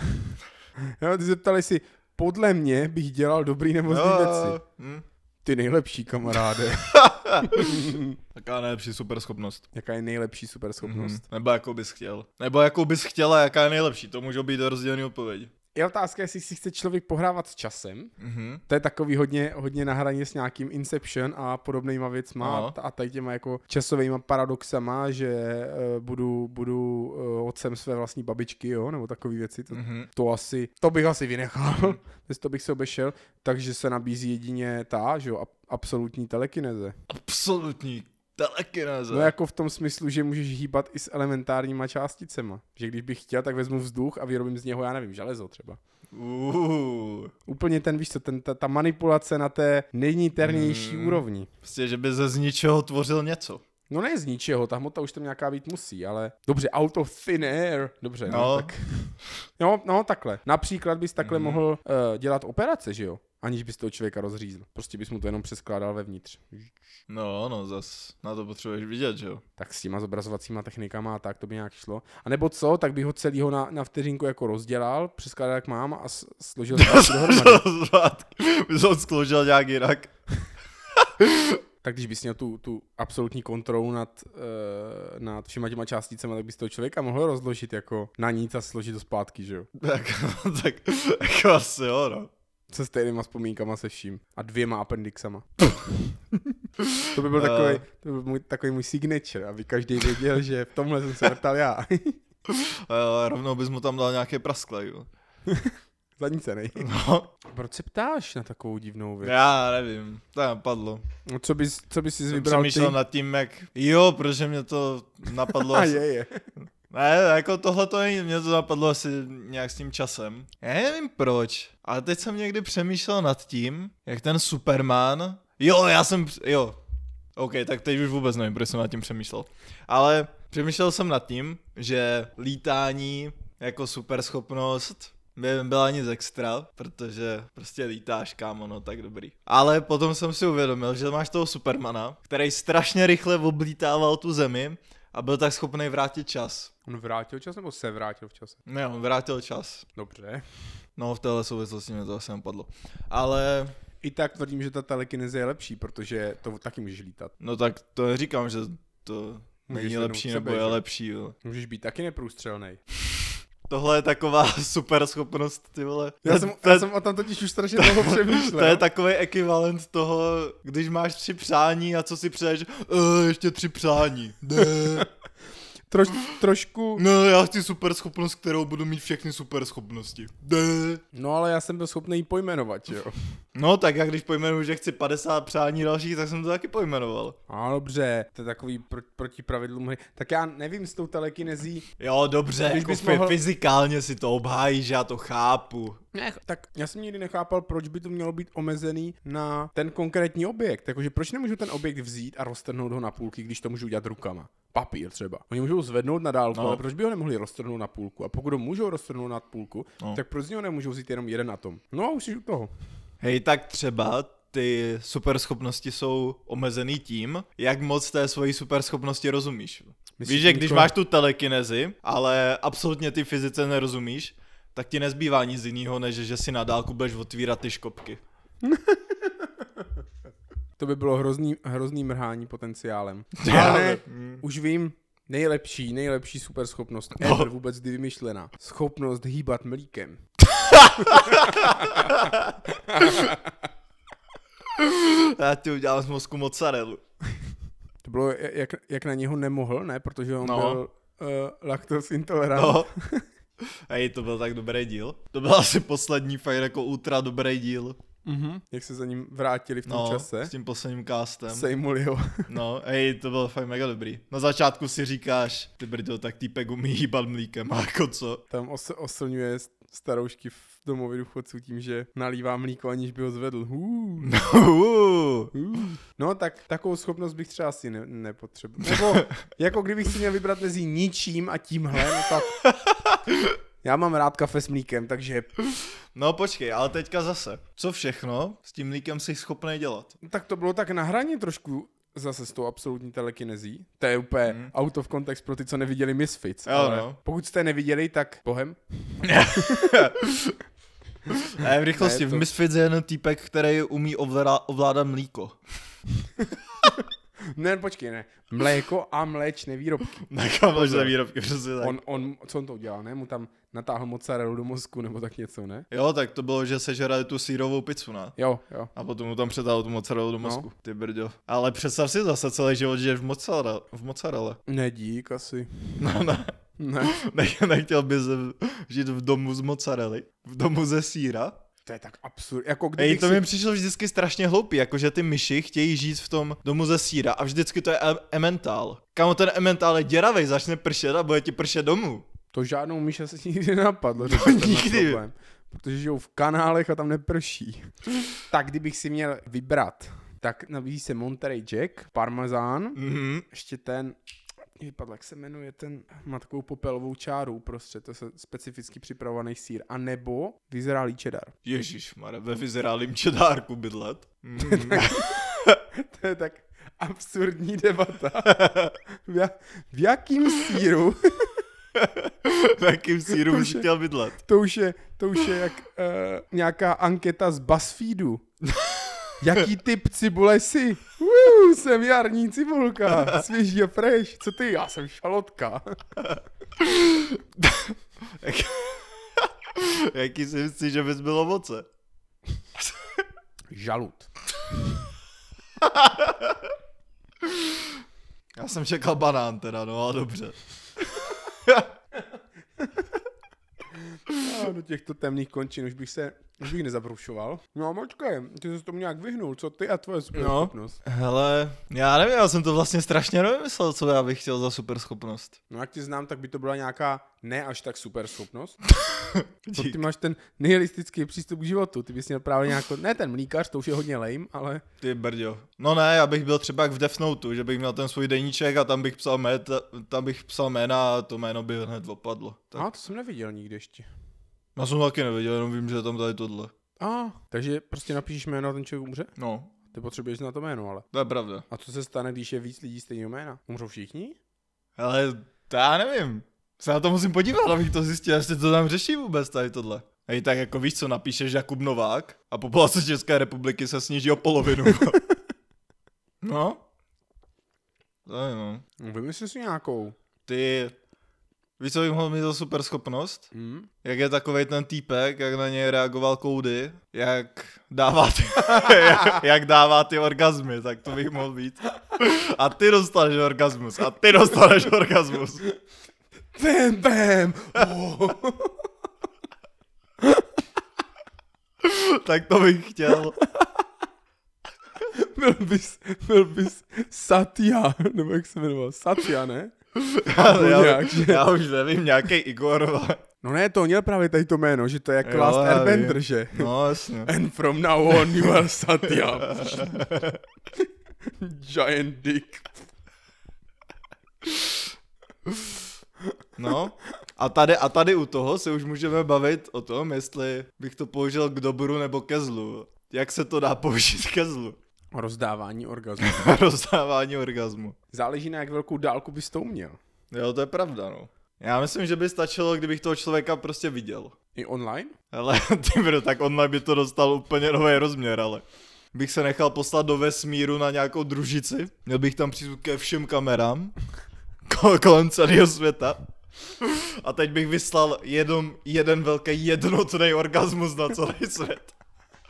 [SPEAKER 2] <laughs> jo, ty se ptali si, podle mě bych dělal dobrý nebo zlý věci.
[SPEAKER 1] hm.
[SPEAKER 2] Ty nejlepší kamaráde. <laughs>
[SPEAKER 1] Taká nejlepší super schopnost.
[SPEAKER 2] Jaká je nejlepší super schopnost?
[SPEAKER 1] Mhm. Nebo jakou bys chtěl. Nebo jakou bys chtěla, jaká je nejlepší. To můžou být rozdílné odpovědi.
[SPEAKER 2] Je otázka, jestli si chce člověk pohrávat s časem.
[SPEAKER 1] Mhm.
[SPEAKER 2] To je takový hodně, hodně na hraně s nějakým Inception a podobnýma věcma
[SPEAKER 1] Aha.
[SPEAKER 2] a tady těma jako časovými paradoxama, že uh, budu, budu uh, otcem své vlastní babičky, jo, nebo takové věci. To,
[SPEAKER 1] Mhm.
[SPEAKER 2] to asi, to bych asi vynechal, <laughs> bez to bych se obešel, takže se nabízí jedině ta, že jo, ab- absolutní telekineze.
[SPEAKER 1] Absolutní telekineze.
[SPEAKER 2] No jako v tom smyslu, že můžeš hýbat i s elementárníma částicema. Že když bych chtěl, tak vezmu vzduch a vyrobím z něho, já nevím, železo třeba.
[SPEAKER 1] Uh,
[SPEAKER 2] Úplně ten, víš co, ten, ta, ta manipulace na té nejniternější
[SPEAKER 1] Mm.
[SPEAKER 2] úrovni.
[SPEAKER 1] prostě, že by ze z ničeho tvořil něco.
[SPEAKER 2] No ne z ničeho, ta hmota už tam nějaká být musí, ale dobře, out of thin air, dobře, no,
[SPEAKER 1] No.
[SPEAKER 2] tak. No, no takhle. Například bys takhle
[SPEAKER 1] Mhm.
[SPEAKER 2] mohl uh, dělat operace, že jo? Aniž bys toho člověka rozřízl. Prostě bys mu to jenom přeskládal vevnitř.
[SPEAKER 1] No, no, zas na to potřebuješ vidět, že jo.
[SPEAKER 2] Tak s těma zobrazovacíma technikama a tak to by nějak šlo. A nebo co, tak bych ho celýho na, na vteřinku jako rozdělal, přeskládal jak mám a složil zpátky dohromady.
[SPEAKER 1] Ho skloužil nějak jinak.
[SPEAKER 2] Tak když bys měl tu, tu absolutní kontrolu nad, uh, nad všema těma částicemi, tak bys toho člověka mohl rozložit jako na nic a složit to zpátky, že jo? <laughs>
[SPEAKER 1] tak, tak, jako asi jo, no.
[SPEAKER 2] Se stejnýma vzpomínkama se vším. A dvěma appendixama. <laughs> to by byl
[SPEAKER 1] Eh.
[SPEAKER 2] takový, to by byl můj, takový můj signature, aby každý věděl, že v tomhle jsem se vrtal já.
[SPEAKER 1] Ale <laughs> rovnou bys mu tam dal nějaké praskle, jo.
[SPEAKER 2] Zadnicenej.
[SPEAKER 1] No,
[SPEAKER 2] Proč se ptáš na takovou divnou věc?
[SPEAKER 1] já nevím, to napadlo.
[SPEAKER 2] No, co bys, co bys si
[SPEAKER 1] Jsem
[SPEAKER 2] vybral ty?
[SPEAKER 1] přemýšlel nad tím, jak... Jo, protože mě to napadlo <laughs>
[SPEAKER 2] A je, je.
[SPEAKER 1] Ne, jako tohle to není, mě to napadlo asi nějak s tím časem. Já nevím proč, ale teď jsem někdy přemýšlel nad tím, jak ten Superman Jo, já jsem, jo. OK, tak teď už vůbec nevím, proč jsem nad tím přemýšlel. Ale přemýšlel jsem nad tím, že lítání jako super schopnost by byla nic extra, protože prostě lítáš, kámo, no tak dobrý. Ale potom jsem si uvědomil, že máš toho Supermana, který strašně rychle oblítával tu zemi a byl tak schopný vrátit čas.
[SPEAKER 2] On vrátil čas nebo se vrátil v čase?
[SPEAKER 1] Ne, on vrátil čas.
[SPEAKER 2] Dobře.
[SPEAKER 1] No, v téhle souvislosti mě to asi napadlo. Ale,
[SPEAKER 2] I tak tvrdím, že ta telekineze je lepší, protože to taky můžeš lítat.
[SPEAKER 1] no tak to neříkám, že to
[SPEAKER 2] Můžeš
[SPEAKER 1] není lepší nebo
[SPEAKER 2] sebe,
[SPEAKER 1] je
[SPEAKER 2] že?
[SPEAKER 1] lepší, jo.
[SPEAKER 2] Můžeš být taky neprůstřelný.
[SPEAKER 1] Tohle je taková <laughs> super schopnost, ty vole.
[SPEAKER 2] Já jsem,
[SPEAKER 1] to,
[SPEAKER 2] já jsem o tom totiž už strašně dlouho přemýšlel. <laughs>
[SPEAKER 1] to je takový ekvivalent toho, když máš tři přání a co si přeješ, e, ještě tři přání. Ne. <laughs>
[SPEAKER 2] Troš, trošku...
[SPEAKER 1] No, já chci super schopnost, kterou budu mít všechny super schopnosti. Ne.
[SPEAKER 2] No ale já jsem byl schopný ji pojmenovat, jo. <laughs>
[SPEAKER 1] No, tak jak když pojmenuju, že chci 50 přání dalších, tak jsem to taky pojmenoval.
[SPEAKER 2] A dobře, to je takový pro, proti pravidlům hry. Tak já nevím s tou telekinezí.
[SPEAKER 1] Jo, dobře,
[SPEAKER 2] Když
[SPEAKER 1] jako
[SPEAKER 2] bys
[SPEAKER 1] mohl- fyzikálně si to obhájíš, já to chápu.
[SPEAKER 2] Ne, tak já jsem nikdy nechápal, proč by to mělo být omezený na ten konkrétní objekt. Jakože proč nemůžu ten objekt vzít a roztrhnout ho na půlky, když to můžu udělat rukama. Papír třeba. Oni můžou zvednout na dálku,
[SPEAKER 1] No.
[SPEAKER 2] ale proč by ho nemohli roztrhnout na půlku? A pokud ho můžou roztrhnout na půlku,
[SPEAKER 1] No.
[SPEAKER 2] tak proč z něho nemůžou vzít jenom jeden atom? No a už jsi u toho.
[SPEAKER 1] Hej, tak třeba ty superschopnosti jsou omezený tím, jak moc té svojí superschopnosti rozumíš.
[SPEAKER 2] Myslíš
[SPEAKER 1] Víš, že když máš tu telekinezi, ale absolutně ty fyzice nerozumíš, tak ti nezbývá nic jiného, než že si na dálku budeš otvírat ty škopky. <laughs>
[SPEAKER 2] To by bylo hrozný, hrozný mrhání potenciálem. <laughs>
[SPEAKER 1] Já
[SPEAKER 2] Ale ne, už vím, nejlepší, nejlepší superschopnost
[SPEAKER 1] No.
[SPEAKER 2] ever vůbec kdy vymyšlená. Schopnost hýbat mlíkem. <laughs>
[SPEAKER 1] Já ti udělám z mozku mozzarellu.
[SPEAKER 2] To bylo, jak, jak na něho nemohl, ne? Protože on
[SPEAKER 1] No.
[SPEAKER 2] no. byl uh, laktos intolerant.
[SPEAKER 1] No. <laughs> Hej, to byl tak dobrý díl. To byl asi poslední fakt jako ultra dobrý díl.
[SPEAKER 2] Mm-hmm. Jak se za ním vrátili v tom
[SPEAKER 1] No,
[SPEAKER 2] čase.
[SPEAKER 1] s tím posledním castem.
[SPEAKER 2] Sejmuli ho. <laughs>
[SPEAKER 1] No, hej, to bylo fakt mega dobrý. Na začátku si říkáš, ty brďo, tak týpek umí hýbat mlíkem, a jako co?
[SPEAKER 2] Tam os- oslňuje staroušky v domově důchodců tím, že nalívá mlíko, aniž by ho zvedl.
[SPEAKER 1] Uh,
[SPEAKER 2] No tak takovou schopnost bych třeba asi ne- nepotřeboval. Nebo <laughs> jako kdybych si měl vybrat mezi ničím a tímhle, no tak... <laughs> Já mám rád kafe s mlíkem, takže
[SPEAKER 1] no počkej, ale teďka zase. Co všechno s tím mlíkem jsi schopný dělat?
[SPEAKER 2] tak to bylo tak na hraně trošku zase s tou absolutní telekinezí. To je úplně
[SPEAKER 1] Mm.
[SPEAKER 2] out of context pro ty, co neviděli Misfits.
[SPEAKER 1] Jo,
[SPEAKER 2] ale
[SPEAKER 1] no.
[SPEAKER 2] Pokud jste neviděli, tak bohem. <laughs>
[SPEAKER 1] Ne, v rychlosti,
[SPEAKER 2] Ne,
[SPEAKER 1] v
[SPEAKER 2] to-
[SPEAKER 1] Misfits je jeden týpek, který umí ovládá, ovládat mlíko. <laughs> <laughs>
[SPEAKER 2] Ne, počkej, ne. Mléko a mléčné výrobky. <laughs>
[SPEAKER 1] Máš
[SPEAKER 2] Pozor.
[SPEAKER 1] za výrobky, přesně tak.
[SPEAKER 2] On, on, co on to udělal, ne? Mu tam natáhl mozzarellu do mozku nebo tak něco, ne?
[SPEAKER 1] Jo, tak to bylo, že sežrali tu sírovou pizzu, ne?
[SPEAKER 2] Jo, jo.
[SPEAKER 1] A potom mu tam přetáhl tu mozzarellu do
[SPEAKER 2] No.
[SPEAKER 1] mozku. Ty brďo. Ale představ si zase celý život žiješ v mozzarelle. V mozzarelle.
[SPEAKER 2] Ne, dík asi. <laughs>
[SPEAKER 1] No, ne.
[SPEAKER 2] Ne.
[SPEAKER 1] Ne, nechtěl bys žít v domu z mozzarelly? V domu ze síra?
[SPEAKER 2] To je tak absurd. Jako
[SPEAKER 1] Ej, to
[SPEAKER 2] si...
[SPEAKER 1] mi přišlo vždycky strašně hloupý, jakože ty myši chtějí žít v tom domu ze síra a vždycky to je em- ementál. Kamo ten ementál je děravej, začne pršet a bude ti pršet domů.
[SPEAKER 2] To žádnou myš asi nikdy nenapadlo. že <laughs> to
[SPEAKER 1] nikdy.
[SPEAKER 2] Problém, protože žijou v kanálech a tam neprší. tak kdybych si měl vybrat, tak nabízí se Monterey Jack, parmezán,
[SPEAKER 1] Mhm.
[SPEAKER 2] ještě ten, mě vypadl, jak se jmenuje ten, má takovou popelovou čáru uprostřed, to je specificky připravovaný sír, a nebo vyzrálý cheddar.
[SPEAKER 1] Ježíš, Mare, ve vyzrálým čedárku bydlet. Mhm. <laughs>
[SPEAKER 2] To je tak absurdní debata. <laughs> v, ja, v jakým síru,
[SPEAKER 1] v jakým síru
[SPEAKER 2] už
[SPEAKER 1] chtěl bydlet?
[SPEAKER 2] to už je, to už je jak uh, nějaká anketa z BuzzFeedu. Jaký typ cibule jsi? Uuu, jsem jarní cibulka, svěží a fresh. Co ty? Já jsem šalotka.
[SPEAKER 1] Jak... <laughs> Jaký si myslíš, že bys byl ovoce?
[SPEAKER 2] Žalud. <laughs>
[SPEAKER 1] Já jsem čekal banán teda, no ale dobře.
[SPEAKER 2] A <laughs> do těchto temných končin už bych se už bych nezabrušoval. No počkej, ty jsi tomu nějak vyhnul, co ty a tvoje superschopnost?
[SPEAKER 1] No, hele, já nevím, já jsem to vlastně strašně nevymyslel, co já bych chtěl za super schopnost.
[SPEAKER 2] No jak tě znám, tak by to byla nějaká ne až tak super schopnost. <laughs> to ty máš ten nihilistický přístup k životu, ty bys měl právě nějakou, ne ten mlíkař, to už je hodně lame, ale...
[SPEAKER 1] Ty brďo. No ne, já bych byl třeba jak v Death Note, že bych měl ten svůj deníček a tam bych psal, mé, tam bych psal jména a to jméno by hned opadlo.
[SPEAKER 2] Tak. A to jsem neviděl nikdy ještě.
[SPEAKER 1] Já jsem taky neviděl, jenom vím, že je tam tady tohle.
[SPEAKER 2] A, takže prostě napíšeš jméno a ten člověk umře?
[SPEAKER 1] No.
[SPEAKER 2] Ty potřebuješ na to jméno, ale.
[SPEAKER 1] To je pravda.
[SPEAKER 2] A co se stane, když je víc lidí stejného jména? Umřou všichni?
[SPEAKER 1] Ale to já nevím. Se na to musím podívat, abych to zjistil, jestli to tam řeší vůbec tady tohle. A i tak jako víš co, napíšeš Jakub Novák a populace České republiky se sníží o polovinu. <laughs> no. To je no.
[SPEAKER 2] Vymysli si nějakou.
[SPEAKER 1] Ty, Víš, co bych mohl mít za super schopnost?
[SPEAKER 2] Mm.
[SPEAKER 1] Jak je takový ten týpek, jak na něj reagoval Koudy, jak dává ty, <laughs> jak, jak dává ty orgazmy, tak to bych mohl být. A ty dostaneš orgasmus, a ty dostaneš orgasmus.
[SPEAKER 2] Bam, bam. Oh.
[SPEAKER 1] tak to bych chtěl.
[SPEAKER 2] byl bys, byl bys Satya, nebo jak se jmenoval, Satya, ne?
[SPEAKER 1] Já, já, nějak, že... já už nevím, nějaký Igor.
[SPEAKER 2] No ne, to měl právě tady to jméno, že to je jak jo, Last Airbender, že?
[SPEAKER 1] No, jasně. <laughs>
[SPEAKER 2] And from now on you are Satya. <laughs> Giant dick.
[SPEAKER 1] No, a tady, a tady u toho se už můžeme bavit o tom, jestli bych to použil k dobru nebo ke zlu. Jak se to dá použít ke zlu?
[SPEAKER 2] Rozdávání orgazmu. <laughs>
[SPEAKER 1] Rozdávání orgazmu.
[SPEAKER 2] Záleží na jak velkou dálku bys to uměl.
[SPEAKER 1] Jo, to je pravda, no. Já myslím, že by stačilo, kdybych toho člověka prostě viděl.
[SPEAKER 2] I online?
[SPEAKER 1] Ale <laughs> ty bro, tak online by to dostal úplně nový rozměr, ale bych se nechal poslat do vesmíru na nějakou družici, měl bych tam přístup ke všem kamerám <laughs> kolem celého světa. A teď bych vyslal jeden, jeden velký jednotný orgasmus na celý svět.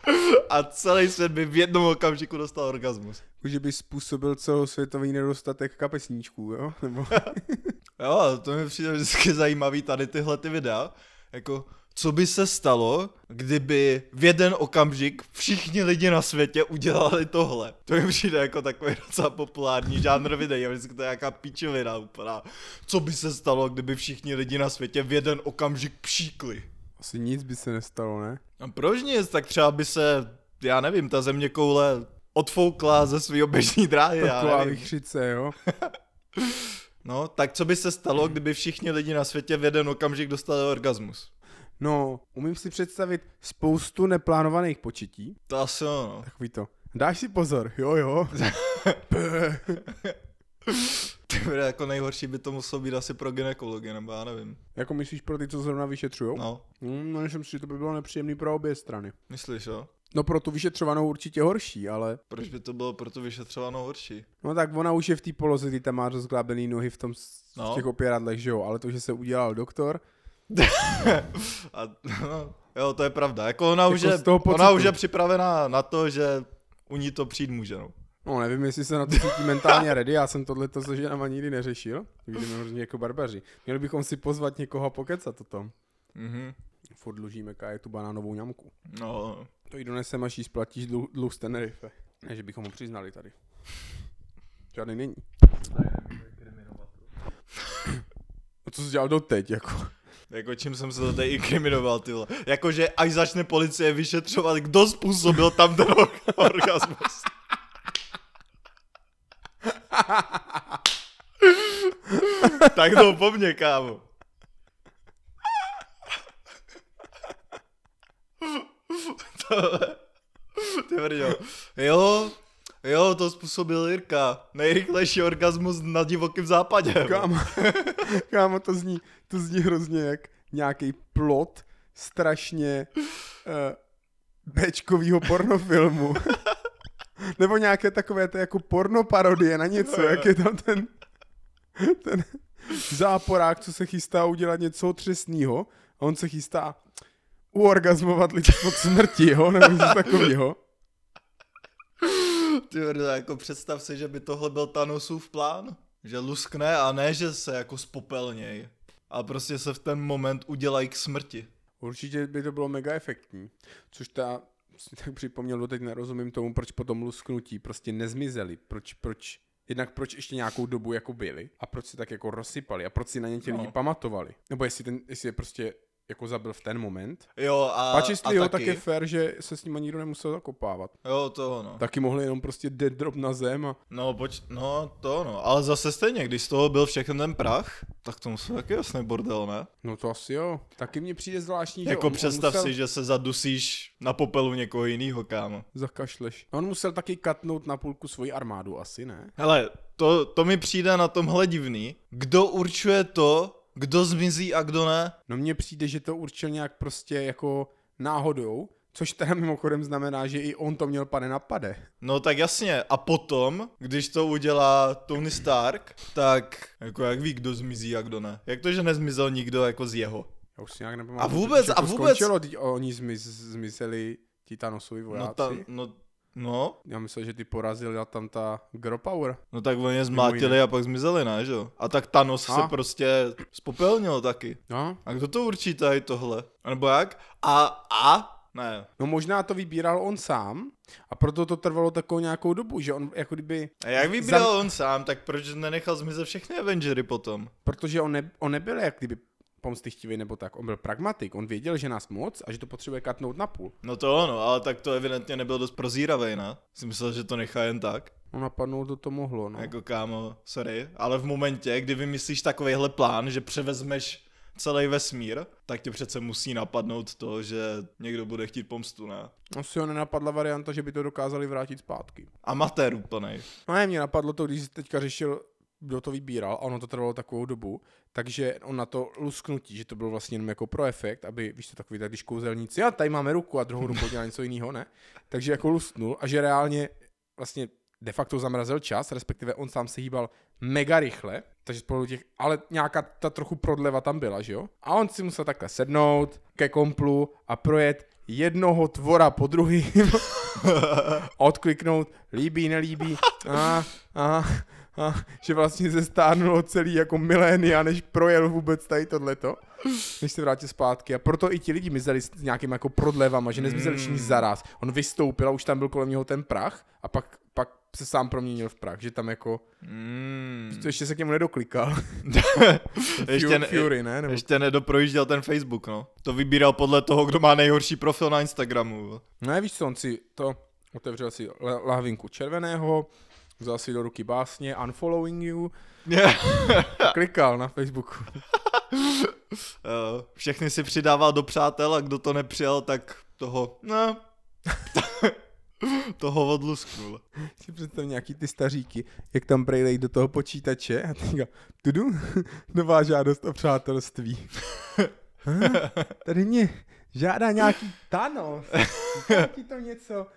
[SPEAKER 1] <laughs> A celý svět by v jednom okamžiku dostal orgasmus.
[SPEAKER 2] Že by způsobil celosvětový nedostatek kapesníčků, jo? <laughs> Nebo... <laughs>
[SPEAKER 1] jo, to mi přijde vždycky zajímavý tady tyhle ty videa. Jako, co by se stalo, kdyby v jeden okamžik všichni lidi na světě udělali tohle. To mi přijde jako takový docela populární žánr videí, a vždycky to je nějaká píčovina úplná. Co by se stalo, kdyby všichni lidi na světě v jeden okamžik příkli?
[SPEAKER 2] Asi nic by se nestalo, ne?
[SPEAKER 1] A proč nic? Tak třeba by se, já nevím, ta země koule odfoukla ze svý oběžní dráhy, nevím.
[SPEAKER 2] vychřice, jo? <laughs>
[SPEAKER 1] no, tak co by se stalo, kdyby všichni lidi na světě v jeden okamžik dostali orgasmus?
[SPEAKER 2] No, umím si představit spoustu neplánovaných početí.
[SPEAKER 1] To asi jo, no.
[SPEAKER 2] Takový to. Dáš si pozor, jo, jo. <laughs>
[SPEAKER 1] Ty jako nejhorší by to muselo být asi pro gynekology, nebo já nevím.
[SPEAKER 2] Jako myslíš pro ty, co zrovna vyšetřují?
[SPEAKER 1] No.
[SPEAKER 2] Mm, no, myslím si, že to by bylo nepříjemný pro obě strany.
[SPEAKER 1] Myslíš, jo?
[SPEAKER 2] No pro tu vyšetřovanou určitě horší, ale...
[SPEAKER 1] Proč by to bylo pro tu vyšetřovanou horší?
[SPEAKER 2] No tak ona už je v té poloze, kdy tam má rozglábený nohy v tom no. v těch opěradlech, že jo, ale to, že se udělal doktor... <laughs>
[SPEAKER 1] A, no, jo, to je pravda. Jako ona, jako už, je, ona už je připravená na to, že u ní to přijít může, no.
[SPEAKER 2] No nevím, jestli se na to cítí mentálně ready, já jsem tohle to se ženama nikdy neřešil. Vidíme hrozně jako barbaři. Měli bychom si pozvat někoho a pokecat o tom.
[SPEAKER 1] Mhm.
[SPEAKER 2] Furt dlužíme tu banánovou ňamku.
[SPEAKER 1] No.
[SPEAKER 2] To jí donesem, až jí splatíš dluh, dluh z Tenerife. Ne, že bychom ho přiznali tady. Žádný není. A co jsi dělal doteď, jako?
[SPEAKER 1] Jako čím jsem se to tady inkriminoval, ty vole. Jakože až začne policie vyšetřovat, kdo způsobil tam ten <laughs> orgasmus. <laughs> tak to po mně, kámo. <laughs> Ty vrďo. Jo, jo, to způsobil Jirka. Nejrychlejší orgasmus na divokém západě.
[SPEAKER 2] Kámo, <laughs> kámo to, zní, to zní hrozně jak nějaký plot strašně uh, bečkovýho pornofilmu. Nebo nějaké takové to jako porno parodie na něco, jak je tam ten, ten záporák, co se chystá udělat něco otřesného a on se chystá uorgazmovat lidi pod smrti, jo, nebo něco takového.
[SPEAKER 1] Ty jako představ si, že by tohle byl Thanosův plán, že luskne a ne, že se jako spopelněj, a prostě se v ten moment udělají k smrti.
[SPEAKER 2] Určitě by to bylo mega efektní. Což ta, si tak připomněl, doteď nerozumím tomu, proč po tom lusknutí prostě nezmizeli. Proč, proč, jednak proč ještě nějakou dobu jako byli a proč se tak jako rozsypali a proč si na ně ti
[SPEAKER 1] No.
[SPEAKER 2] lidi pamatovali. Nebo jestli, ten, jestli je prostě jako zabil v ten moment.
[SPEAKER 1] Jo, a,
[SPEAKER 2] Pač jestli
[SPEAKER 1] a
[SPEAKER 2] jo,
[SPEAKER 1] taky,
[SPEAKER 2] tak je fér, že se s nima nikdo nemusel zakopávat.
[SPEAKER 1] Jo, toho no.
[SPEAKER 2] Taky mohli jenom prostě dead drop na zem a
[SPEAKER 1] No, poč- no, to no. Ale zase stejně, když z toho byl všechny ten prach, tak to musel taky jasný bordel, ne?
[SPEAKER 2] no to asi jo. Taky mně přijde zvláštní, že
[SPEAKER 1] Jako
[SPEAKER 2] on,
[SPEAKER 1] představ
[SPEAKER 2] on musel...
[SPEAKER 1] si, že se zadusíš na popelu někoho jiného, kámo.
[SPEAKER 2] Zakašleš. On musel taky katnout na půlku svoji armádu, asi ne?
[SPEAKER 1] Hele, to, to mi přijde na tomhle divný. Kdo určuje to, kdo zmizí a kdo ne?
[SPEAKER 2] No mně přijde, že to určil nějak prostě jako náhodou, což teda mimochodem znamená, že i on to měl pane napade.
[SPEAKER 1] No tak jasně. A potom, když to udělá Tony Stark, tak jako jak ví, kdo zmizí a kdo ne. Jak to, že nezmizel nikdo jako z jeho?
[SPEAKER 2] Já už si nějak nepamatuju.
[SPEAKER 1] A vůbec- a vůbec-
[SPEAKER 2] Skončilo, teď oni zmiz, zmizeli ti Thanosovi vojáci.
[SPEAKER 1] No, ta, no, no,
[SPEAKER 2] Já myslel, že ty porazila tam ta Girl Power.
[SPEAKER 1] no tak oni je
[SPEAKER 2] jiné.
[SPEAKER 1] zmlátili a pak zmizeli, ne, že jo? A tak Thanos
[SPEAKER 2] A?
[SPEAKER 1] se prostě spopelnil taky.
[SPEAKER 2] No,
[SPEAKER 1] A kdo to určí tady tohle? A nebo jak? A, a? Ne.
[SPEAKER 2] no možná to vybíral on sám a proto to trvalo takovou nějakou dobu, že on jako kdyby,
[SPEAKER 1] A jak vybíral on sám, tak proč nenechal zmizet všechny Avengery potom?
[SPEAKER 2] protože on, ne, on nebyl jak kdyby pomstychtivý nebo tak, on byl pragmatik, on věděl, že nás moc a že to potřebuje katnout na půl.
[SPEAKER 1] No to ono, ale tak to evidentně nebyl dost prozíravej, ne? Jsem myslel, že to nechá jen tak.
[SPEAKER 2] No napadnout to to mohlo, no.
[SPEAKER 1] Jako kámo, sorry, ale v momentě, kdy vymyslíš takovýhle plán, že převezmeš celý vesmír, tak tě přece musí napadnout to, že někdo bude chtít pomstu, ne?
[SPEAKER 2] Asi ho nenapadla varianta, že by to dokázali vrátit zpátky.
[SPEAKER 1] Amatér úplnej.
[SPEAKER 2] No ne, mě napadlo to, když teďka řešil, kdo to vybíral a ono to trvalo takovou dobu, takže on na to lusknutí, že to byl vlastně jenom jako pro efekt, aby, víš to takový, tak když kouzelníci, a tady máme ruku a druhou rukou dělá něco jiného, ne? Takže jako lusknul a že reálně vlastně de facto zamrazil čas, respektive on sám se hýbal mega rychle, takže spolu těch, ale nějaká ta trochu prodleva tam byla, že jo? A on si musel takhle sednout ke komplu a projet jednoho tvora po druhým, <laughs> odkliknout, líbí, nelíbí, a, a, a, že vlastně se stárnulo celý jako milénia, než projel vůbec tady tohleto, než se vrátil zpátky. A proto i ti lidi mizeli s nějakým jako prodlevama, že nezmizeli všichni zaraz. On vystoupil a už tam byl kolem něho ten prach a pak, pak se sám proměnil v prach, že tam jako,
[SPEAKER 1] Mm.
[SPEAKER 2] to ještě se k němu nedoklikal. <laughs>
[SPEAKER 1] ještě, ne,
[SPEAKER 2] Fury, ne? Nebo...
[SPEAKER 1] ještě nedoprojížděl ten Facebook, no. To vybíral podle toho, kdo má nejhorší profil na Instagramu.
[SPEAKER 2] Ne, víš co, on si to otevřel si la- lahvinku červeného, vzal si do ruky básně Unfollowing You, <laughs> klikal na Facebooku.
[SPEAKER 1] Eh, Všechny si přidával do přátel a kdo to nepřijal, tak toho, no, <laughs> toho odlusknul.
[SPEAKER 2] Si představ nějaký ty staříky, jak tam prejlej do toho počítače a teďka, tudu, <laughs> nová žádost o přátelství. Tady mě žádá nějaký Thanos. Říká ti to něco?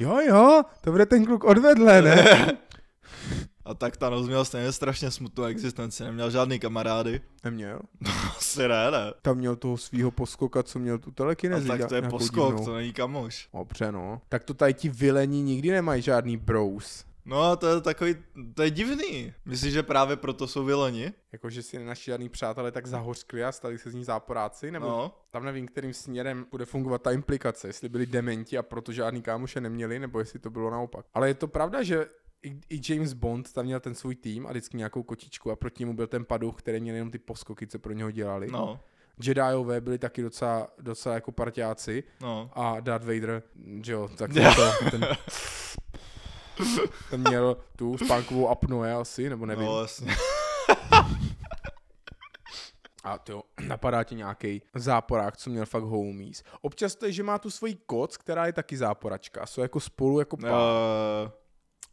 [SPEAKER 2] Jo, jo, to bude ten kluk odvedle, ne? <laughs>
[SPEAKER 1] A tak Thanos měl stejně strašně smutnou existenci, neměl žádný kamarády.
[SPEAKER 2] Neměl.
[SPEAKER 1] Asi ne, ne.
[SPEAKER 2] Tam měl toho svého poskoka, co měl tu
[SPEAKER 1] A
[SPEAKER 2] telekinezi.
[SPEAKER 1] tak to je poskok,
[SPEAKER 2] divnou.
[SPEAKER 1] to není kamoš.
[SPEAKER 2] Dobře, no. Tak to tady ti vylení nikdy nemají žádný bros.
[SPEAKER 1] No to je takový, to je divný. Myslíš, že právě proto jsou vyleni?
[SPEAKER 2] Jakože si nenaši žádný přátelé tak zahořkli a stali se z ní záporáci, nebo
[SPEAKER 1] No.
[SPEAKER 2] tam nevím, kterým směrem bude fungovat ta implikace, jestli byli dementi a proto žádný kámoše neměli, nebo jestli to bylo naopak. Ale je to pravda, že i, i James Bond tam měl ten svůj tým a vždycky nějakou kočičku a proti němu byl ten paduch, který měl jenom ty poskoky, co pro něho dělali.
[SPEAKER 1] No,
[SPEAKER 2] Jediové byli taky docela, docela jako partiáci
[SPEAKER 1] no.
[SPEAKER 2] a Darth Vader, že jo, tak <laughs> to, ten, <laughs> ten měl tu spánkovou apnoe asi, nebo nevím.
[SPEAKER 1] No, jasně. <laughs>
[SPEAKER 2] A to <clears throat> napadá ti nějaký záporák, co měl fakt homies. Občas to je, že má tu svoji koc, která je taky záporačka. A jsou jako spolu jako pár.
[SPEAKER 1] Uh,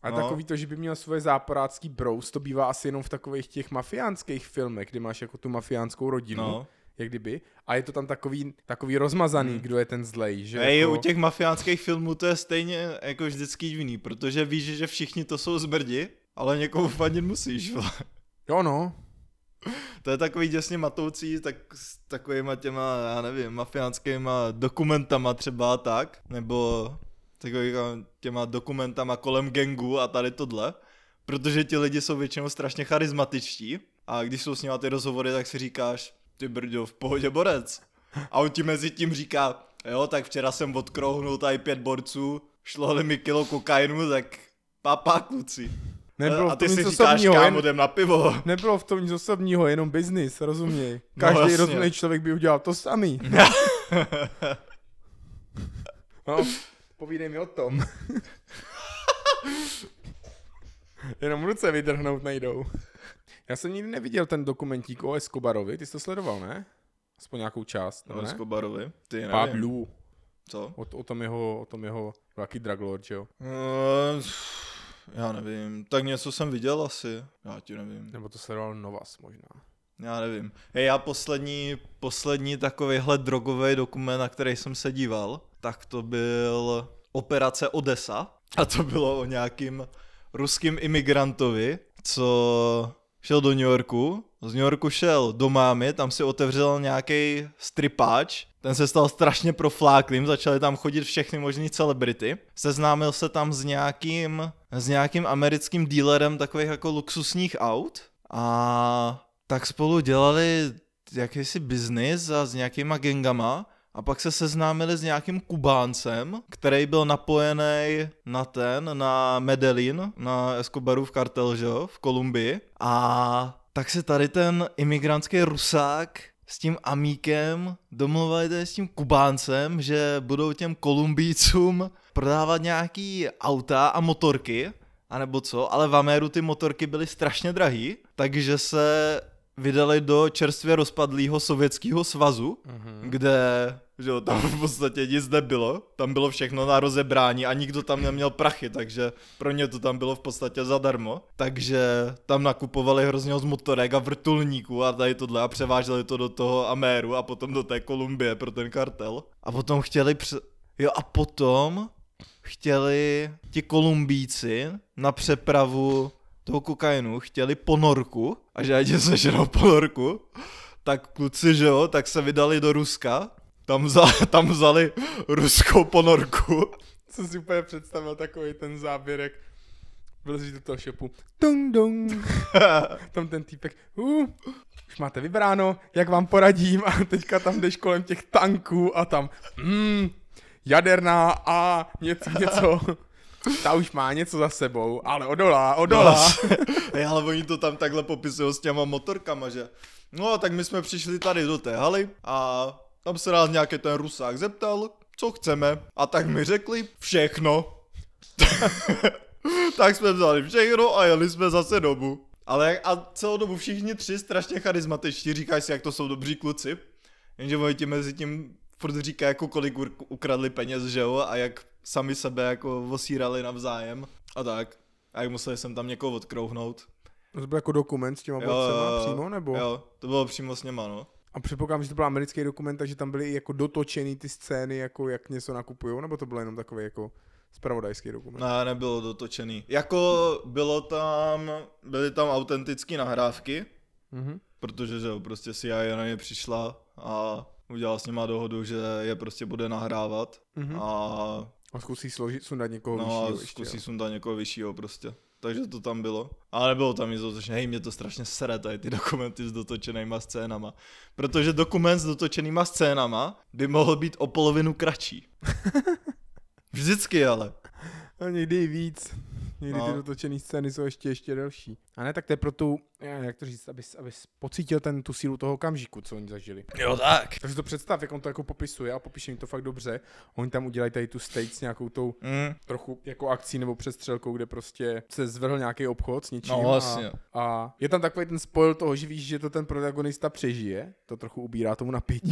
[SPEAKER 2] A
[SPEAKER 1] no.
[SPEAKER 2] takový to, že by měl svoje záporácký bros, to bývá asi jenom v takových těch mafiánských filmech, kdy máš jako tu mafiánskou rodinu.
[SPEAKER 1] no.
[SPEAKER 2] Jak kdyby. A je to tam takový, takový rozmazaný,
[SPEAKER 1] Hmm.
[SPEAKER 2] kdo je ten zlej. Že
[SPEAKER 1] Ej,
[SPEAKER 2] jako...
[SPEAKER 1] u těch mafiánských filmů to je stejně jako vždycky divný, protože víš, že všichni to jsou zmrdi, ale někomu fandit musíš.
[SPEAKER 2] Jo no.
[SPEAKER 1] To je takový děsně matoucí, tak s takovýma těma, já nevím, mafiánskýma dokumentama třeba tak, nebo takovýma těma dokumentama kolem gengu a tady tohle, protože ti lidi jsou většinou strašně charismatičtí a když jsou s nimi ty rozhovory, tak si říkáš, ty brďo, v pohodě borec. A on ti mezi tím říká, jo, tak včera jsem odkrouhnul tady pět borců, šlo mi kilo kokainu, tak papa kluci.
[SPEAKER 2] Nebylo
[SPEAKER 1] a ty si říkáš,
[SPEAKER 2] osobního,
[SPEAKER 1] kámo, jdem na pivo.
[SPEAKER 2] nebylo v tom nic osobního, jenom business, rozuměj.
[SPEAKER 1] No,
[SPEAKER 2] Každý
[SPEAKER 1] jasně.
[SPEAKER 2] rozumný člověk by udělal to samý. <laughs> no, povídej mi o tom. <laughs> Jenom ruce vydrhnout nejdou. Já jsem nikdy neviděl ten dokumentík o Escobarovi, ty jsi to sledoval, ne? Aspoň nějakou část, nebo ne?
[SPEAKER 1] Escobarovi, ty nevím.
[SPEAKER 2] Pablu.
[SPEAKER 1] Co?
[SPEAKER 2] O, o, tom jeho, o tom jeho velký draglord, že jo?
[SPEAKER 1] Uh, já nevím, tak něco jsem viděl asi, já ti nevím.
[SPEAKER 2] Nebo to sledoval Novas možná.
[SPEAKER 1] Já nevím. Hej, já poslední, poslední takovýhle drogový dokument, na který jsem se díval, tak to byl Operace Odessa. A to bylo o nějakým ruským imigrantovi, co šel do New Yorku. Z New Yorku šel do mámy, tam si otevřel nějaký stripáč. Ten se stal strašně profláklým, začaly tam chodit všechny možné celebrity. Seznámil se tam s nějakým, s nějakým americkým dealerem takových jako luxusních aut. A tak spolu dělali jakýsi biznis a s nějakýma gengama a pak se seznámili s nějakým Kubáncem, který byl napojený na ten, na Medellin, na Escobarův kartel, že v Kolumbii. A tak se tady ten imigrantský rusák s tím Amíkem domluvili tady s tím Kubáncem, že budou těm Kolumbijcům prodávat nějaký auta a motorky, anebo co, ale v Améru ty motorky byly strašně drahý, takže se vydali do čerstvě rozpadlého sovětského svazu,
[SPEAKER 2] Mhm.
[SPEAKER 1] kde že jo, tam v podstatě nic nebylo, tam bylo všechno na rozebrání a nikdo tam neměl prachy, takže pro ně to tam bylo v podstatě zadarmo. Takže tam nakupovali hrozně moc motorek a vrtulníků a tady tohle a převáželi to do toho Améru a potom do té Kolumbie pro ten kartel. A potom chtěli pře- Jo a potom chtěli ti Kolumbíci na přepravu toho kokainu, chtěli ponorku a že ať seženou ponorku, tak kluci, že jo, tak se vydali do Ruska, tam, vzali, <laughs> tam vzali ruskou ponorku.
[SPEAKER 2] Jsem si úplně představil takový ten záběr, jak vlezí do toho shopu. Dung, dung. <laughs> tam ten týpek, uh, už máte vybráno, jak vám poradím a teďka tam jdeš kolem těch tanků a tam, mm, jaderná a něco, něco. Ta už má něco za sebou, ale odolá, odolá.
[SPEAKER 1] Hej, <laughs> ale oni to tam takhle popisují s těma motorkama, že no tak my jsme přišli tady do té haly a tam se nás nějaký ten rusák zeptal, co chceme a tak mi řekli všechno. <laughs> tak jsme vzali všechno a jeli jsme zase domů. Ale a celou dobu všichni tři strašně charismatičtí, říkáš si, jak to jsou dobří kluci. Jenže oni ti mezi tím furt říká, jako kolik ukradli peněz, že jo, a jak sami sebe jako osírali navzájem a tak. A jak museli jsem tam někoho odkrouhnout.
[SPEAKER 2] To byl jako dokument s těma borcema přímo, nebo?
[SPEAKER 1] Jo, to bylo přímo s něma, no.
[SPEAKER 2] A předpokládám, že to byl americký dokument, takže tam byly i jako dotočený ty scény, jako jak něco nakupujou, nebo to byl jenom takový jako spravodajský dokument?
[SPEAKER 1] Ne, nebylo dotočený. Jako bylo tam, byly tam autentické nahrávky,
[SPEAKER 2] Mhm.
[SPEAKER 1] protože že jo, prostě CIA na ně přišla a udělala s nima dohodu, že je prostě bude nahrávat
[SPEAKER 2] Mhm.
[SPEAKER 1] a
[SPEAKER 2] A zkusí složit, sundat někoho
[SPEAKER 1] no
[SPEAKER 2] vyššího
[SPEAKER 1] a
[SPEAKER 2] ještě,
[SPEAKER 1] zkusí
[SPEAKER 2] jo.
[SPEAKER 1] sundat někoho vyššího prostě. Takže to tam bylo. Ale nebylo tam nic dotočené. Hej, mě to strašně sere tady ty dokumenty s dotočenýma scénama. Protože dokument s dotočenýma scénama by mohl být o polovinu kratší. <laughs> Vždycky ale.
[SPEAKER 2] A někdy i víc. Někdy
[SPEAKER 1] No.
[SPEAKER 2] ty dotočené scény jsou ještě, ještě delší. A ne, tak to je pro tu, jak to říct, abys, abys pocítil ten, tu sílu toho okamžiku, co oni zažili.
[SPEAKER 1] Jo tak.
[SPEAKER 2] Takže to představ, jak on to jako popisuje a popíše mi to fakt dobře. Oni tam udělají tady tu stage s nějakou tou
[SPEAKER 1] Mm.
[SPEAKER 2] trochu jako akcí nebo přestřelkou, kde prostě se zvrhl nějaký obchod s něčím.
[SPEAKER 1] No, vlastně.
[SPEAKER 2] A, a, je tam takový ten spoil toho, že víš, že to ten protagonista přežije. To trochu ubírá tomu napětí.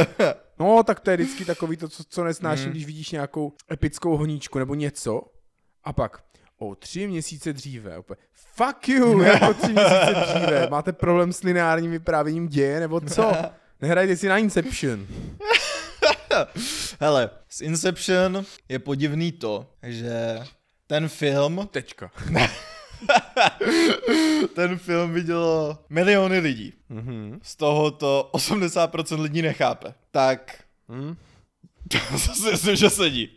[SPEAKER 2] <laughs> no, tak to je vždycky takový to, co, co nesnáším,
[SPEAKER 1] Mm.
[SPEAKER 2] když vidíš nějakou epickou honíčku nebo něco. A pak o tři měsíce dříve. Opět, fuck you, <laughs> jako tři měsíce dříve. Máte problém s lineárním vyprávěním děje, nebo co? <laughs> Nehrajte si na Inception. <laughs>
[SPEAKER 1] Hele, z Inception je podivný to, že ten film,
[SPEAKER 2] Tečka.
[SPEAKER 1] ten film vidělo miliony lidí.
[SPEAKER 2] Mhm.
[SPEAKER 1] Z toho to 80% lidí nechápe. Tak
[SPEAKER 2] Hm?
[SPEAKER 1] to si myslím, že sedí.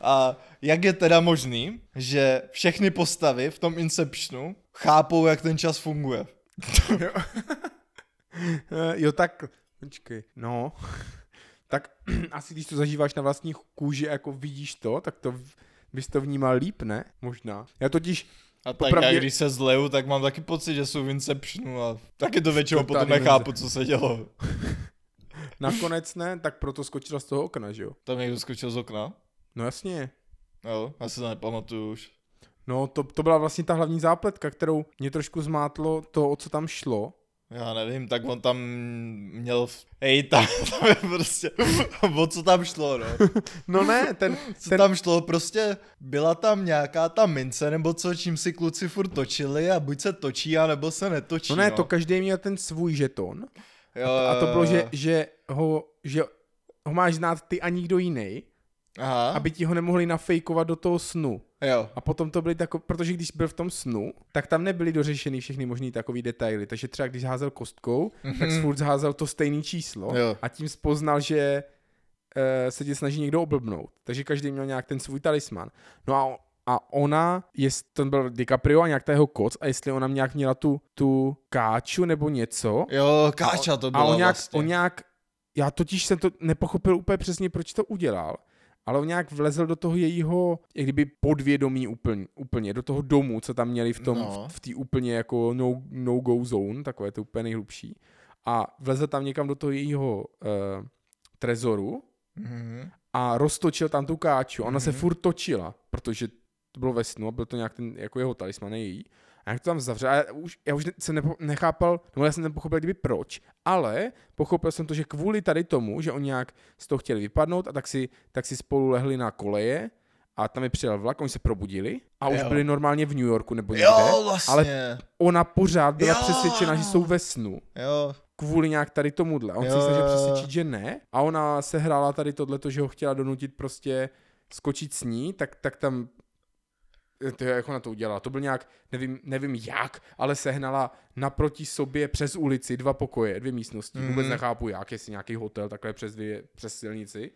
[SPEAKER 1] A jak je teda možný, že všechny postavy v tom Inceptionu chápou, jak ten čas funguje?
[SPEAKER 2] Eh, <laughs> jo, tak, počkej, no. tak <clears throat> asi když to zažíváš na vlastní kůži a jako vidíš to, tak to bys to vnímal líp, ne? Možná. Já totiž,
[SPEAKER 1] A tak
[SPEAKER 2] Popravdě-
[SPEAKER 1] já když se zleju, tak mám taky pocit, že jsou v Inceptionu a taky to většinou
[SPEAKER 2] Čtvrtá
[SPEAKER 1] potom nechápu, co se dělo. <laughs>
[SPEAKER 2] nakonec ne, tak proto skočila z toho okna, že jo?
[SPEAKER 1] Tam někdo skočil z okna?
[SPEAKER 2] No jasně.
[SPEAKER 1] Jo, já si to nepamatuju už.
[SPEAKER 2] No to, to byla vlastně ta hlavní zápletka, kterou mě trošku zmátlo to, o co tam šlo.
[SPEAKER 1] Já nevím, tak on tam měl... Hej, tam, tam je prostě... <laughs> o co tam šlo, no? <laughs>
[SPEAKER 2] No ne, ten,
[SPEAKER 1] Co
[SPEAKER 2] ten
[SPEAKER 1] tam šlo, prostě byla tam nějaká ta mince, nebo co, čím si kluci furt točili a buď se točí, a nebo se netočí,
[SPEAKER 2] no ne,
[SPEAKER 1] no.
[SPEAKER 2] to každý měl ten svůj žeton
[SPEAKER 1] Jo,
[SPEAKER 2] a to bylo,
[SPEAKER 1] jo,
[SPEAKER 2] že,
[SPEAKER 1] jo.
[SPEAKER 2] že, ho, že ho máš znát ty a nikdo jiný,
[SPEAKER 1] Aha,
[SPEAKER 2] aby ti ho nemohli nafejkovat do toho snu.
[SPEAKER 1] jo.
[SPEAKER 2] A potom to byly takové, protože když byl v tom snu, tak tam nebyly dořešeny všechny možný takový detaily. Takže třeba když házel kostkou, tak furt házel to stejné číslo.
[SPEAKER 1] Jo.
[SPEAKER 2] a tím spoznal, že uh, se tě snaží někdo oblbnout. Takže každý měl nějak ten svůj talisman. No a, a ona, jest, to byl DiCaprio a nějak ta jeho koc a jestli ona nějak měla tu, tu káču nebo něco.
[SPEAKER 1] Jo, Káča to
[SPEAKER 2] a
[SPEAKER 1] byla
[SPEAKER 2] on nějak,
[SPEAKER 1] vlastně.
[SPEAKER 2] on nějak, já totiž jsem to nepochopil úplně přesně, proč to udělal, ale on nějak vlezl do toho jejího, jak kdyby podvědomí úplně, úplně do toho domu, co tam měli v tom,
[SPEAKER 1] No.
[SPEAKER 2] v, v té úplně jako no, no-go zone, takové to úplně nejhlubší. A vlezl tam někam do toho jejího uh, trezoru
[SPEAKER 1] Mhm.
[SPEAKER 2] a roztočil tam tu káču. Ona mm-hmm. se furt točila, protože to bylo ve snu a byl to nějak ten, jako jeho talisman, její. A jak to tam zavřel, a já už, já už jsem nepo, nechápal, no já jsem nepochopil kdyby proč, ale pochopil jsem to, že kvůli tady tomu, že oni nějak z toho chtěli vypadnout a tak si, tak si spolu lehli na koleje a tam je přijel vlak, oni se probudili a už
[SPEAKER 1] Jo.
[SPEAKER 2] byli normálně v New Yorku nebo někde.
[SPEAKER 1] Jo, vlastně.
[SPEAKER 2] ale ona pořád byla
[SPEAKER 1] Jo.
[SPEAKER 2] přesvědčena, že jsou ve snu
[SPEAKER 1] Jo,
[SPEAKER 2] kvůli nějak tady tomuhle. On se
[SPEAKER 1] Jo,
[SPEAKER 2] snažil
[SPEAKER 1] jo, jo.
[SPEAKER 2] přesvědčit, že ne. A ona se hrála tady tohleto, že ho chtěla donutit prostě skočit s ní, tak, tak tam to je, jak ona to udělala. To byl nějak, nevím, nevím jak, ale sehnala naproti sobě přes ulici dva pokoje, dvě místnosti. Mm. Vůbec
[SPEAKER 1] Mhm.
[SPEAKER 2] nechápu jak, jestli nějaký hotel takhle přes, dvě, přes silnici.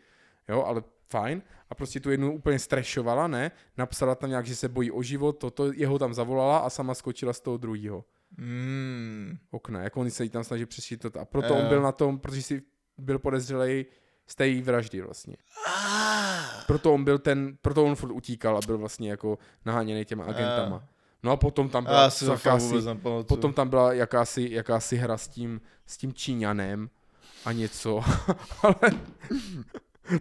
[SPEAKER 2] Jo, ale fajn. A prostě tu jednu úplně strešovala, ne? Napsala tam nějak, že se bojí o život, toto jeho tam zavolala a sama skočila z toho druhého
[SPEAKER 1] mm.
[SPEAKER 2] okna, jako oni se jí tam snaží přešítat a proto
[SPEAKER 1] Jo.
[SPEAKER 2] on byl na tom, protože si byl podezřelej z té vraždy vlastně.
[SPEAKER 1] Ah.
[SPEAKER 2] Proto on byl ten, proto on furt utíkal a byl vlastně jako naháněný těma agentama. No a potom tam byla
[SPEAKER 1] Já si
[SPEAKER 2] jakási, potom tam byla jakási, jakási hra s tím, s tím Číňanem a něco, <laughs> ale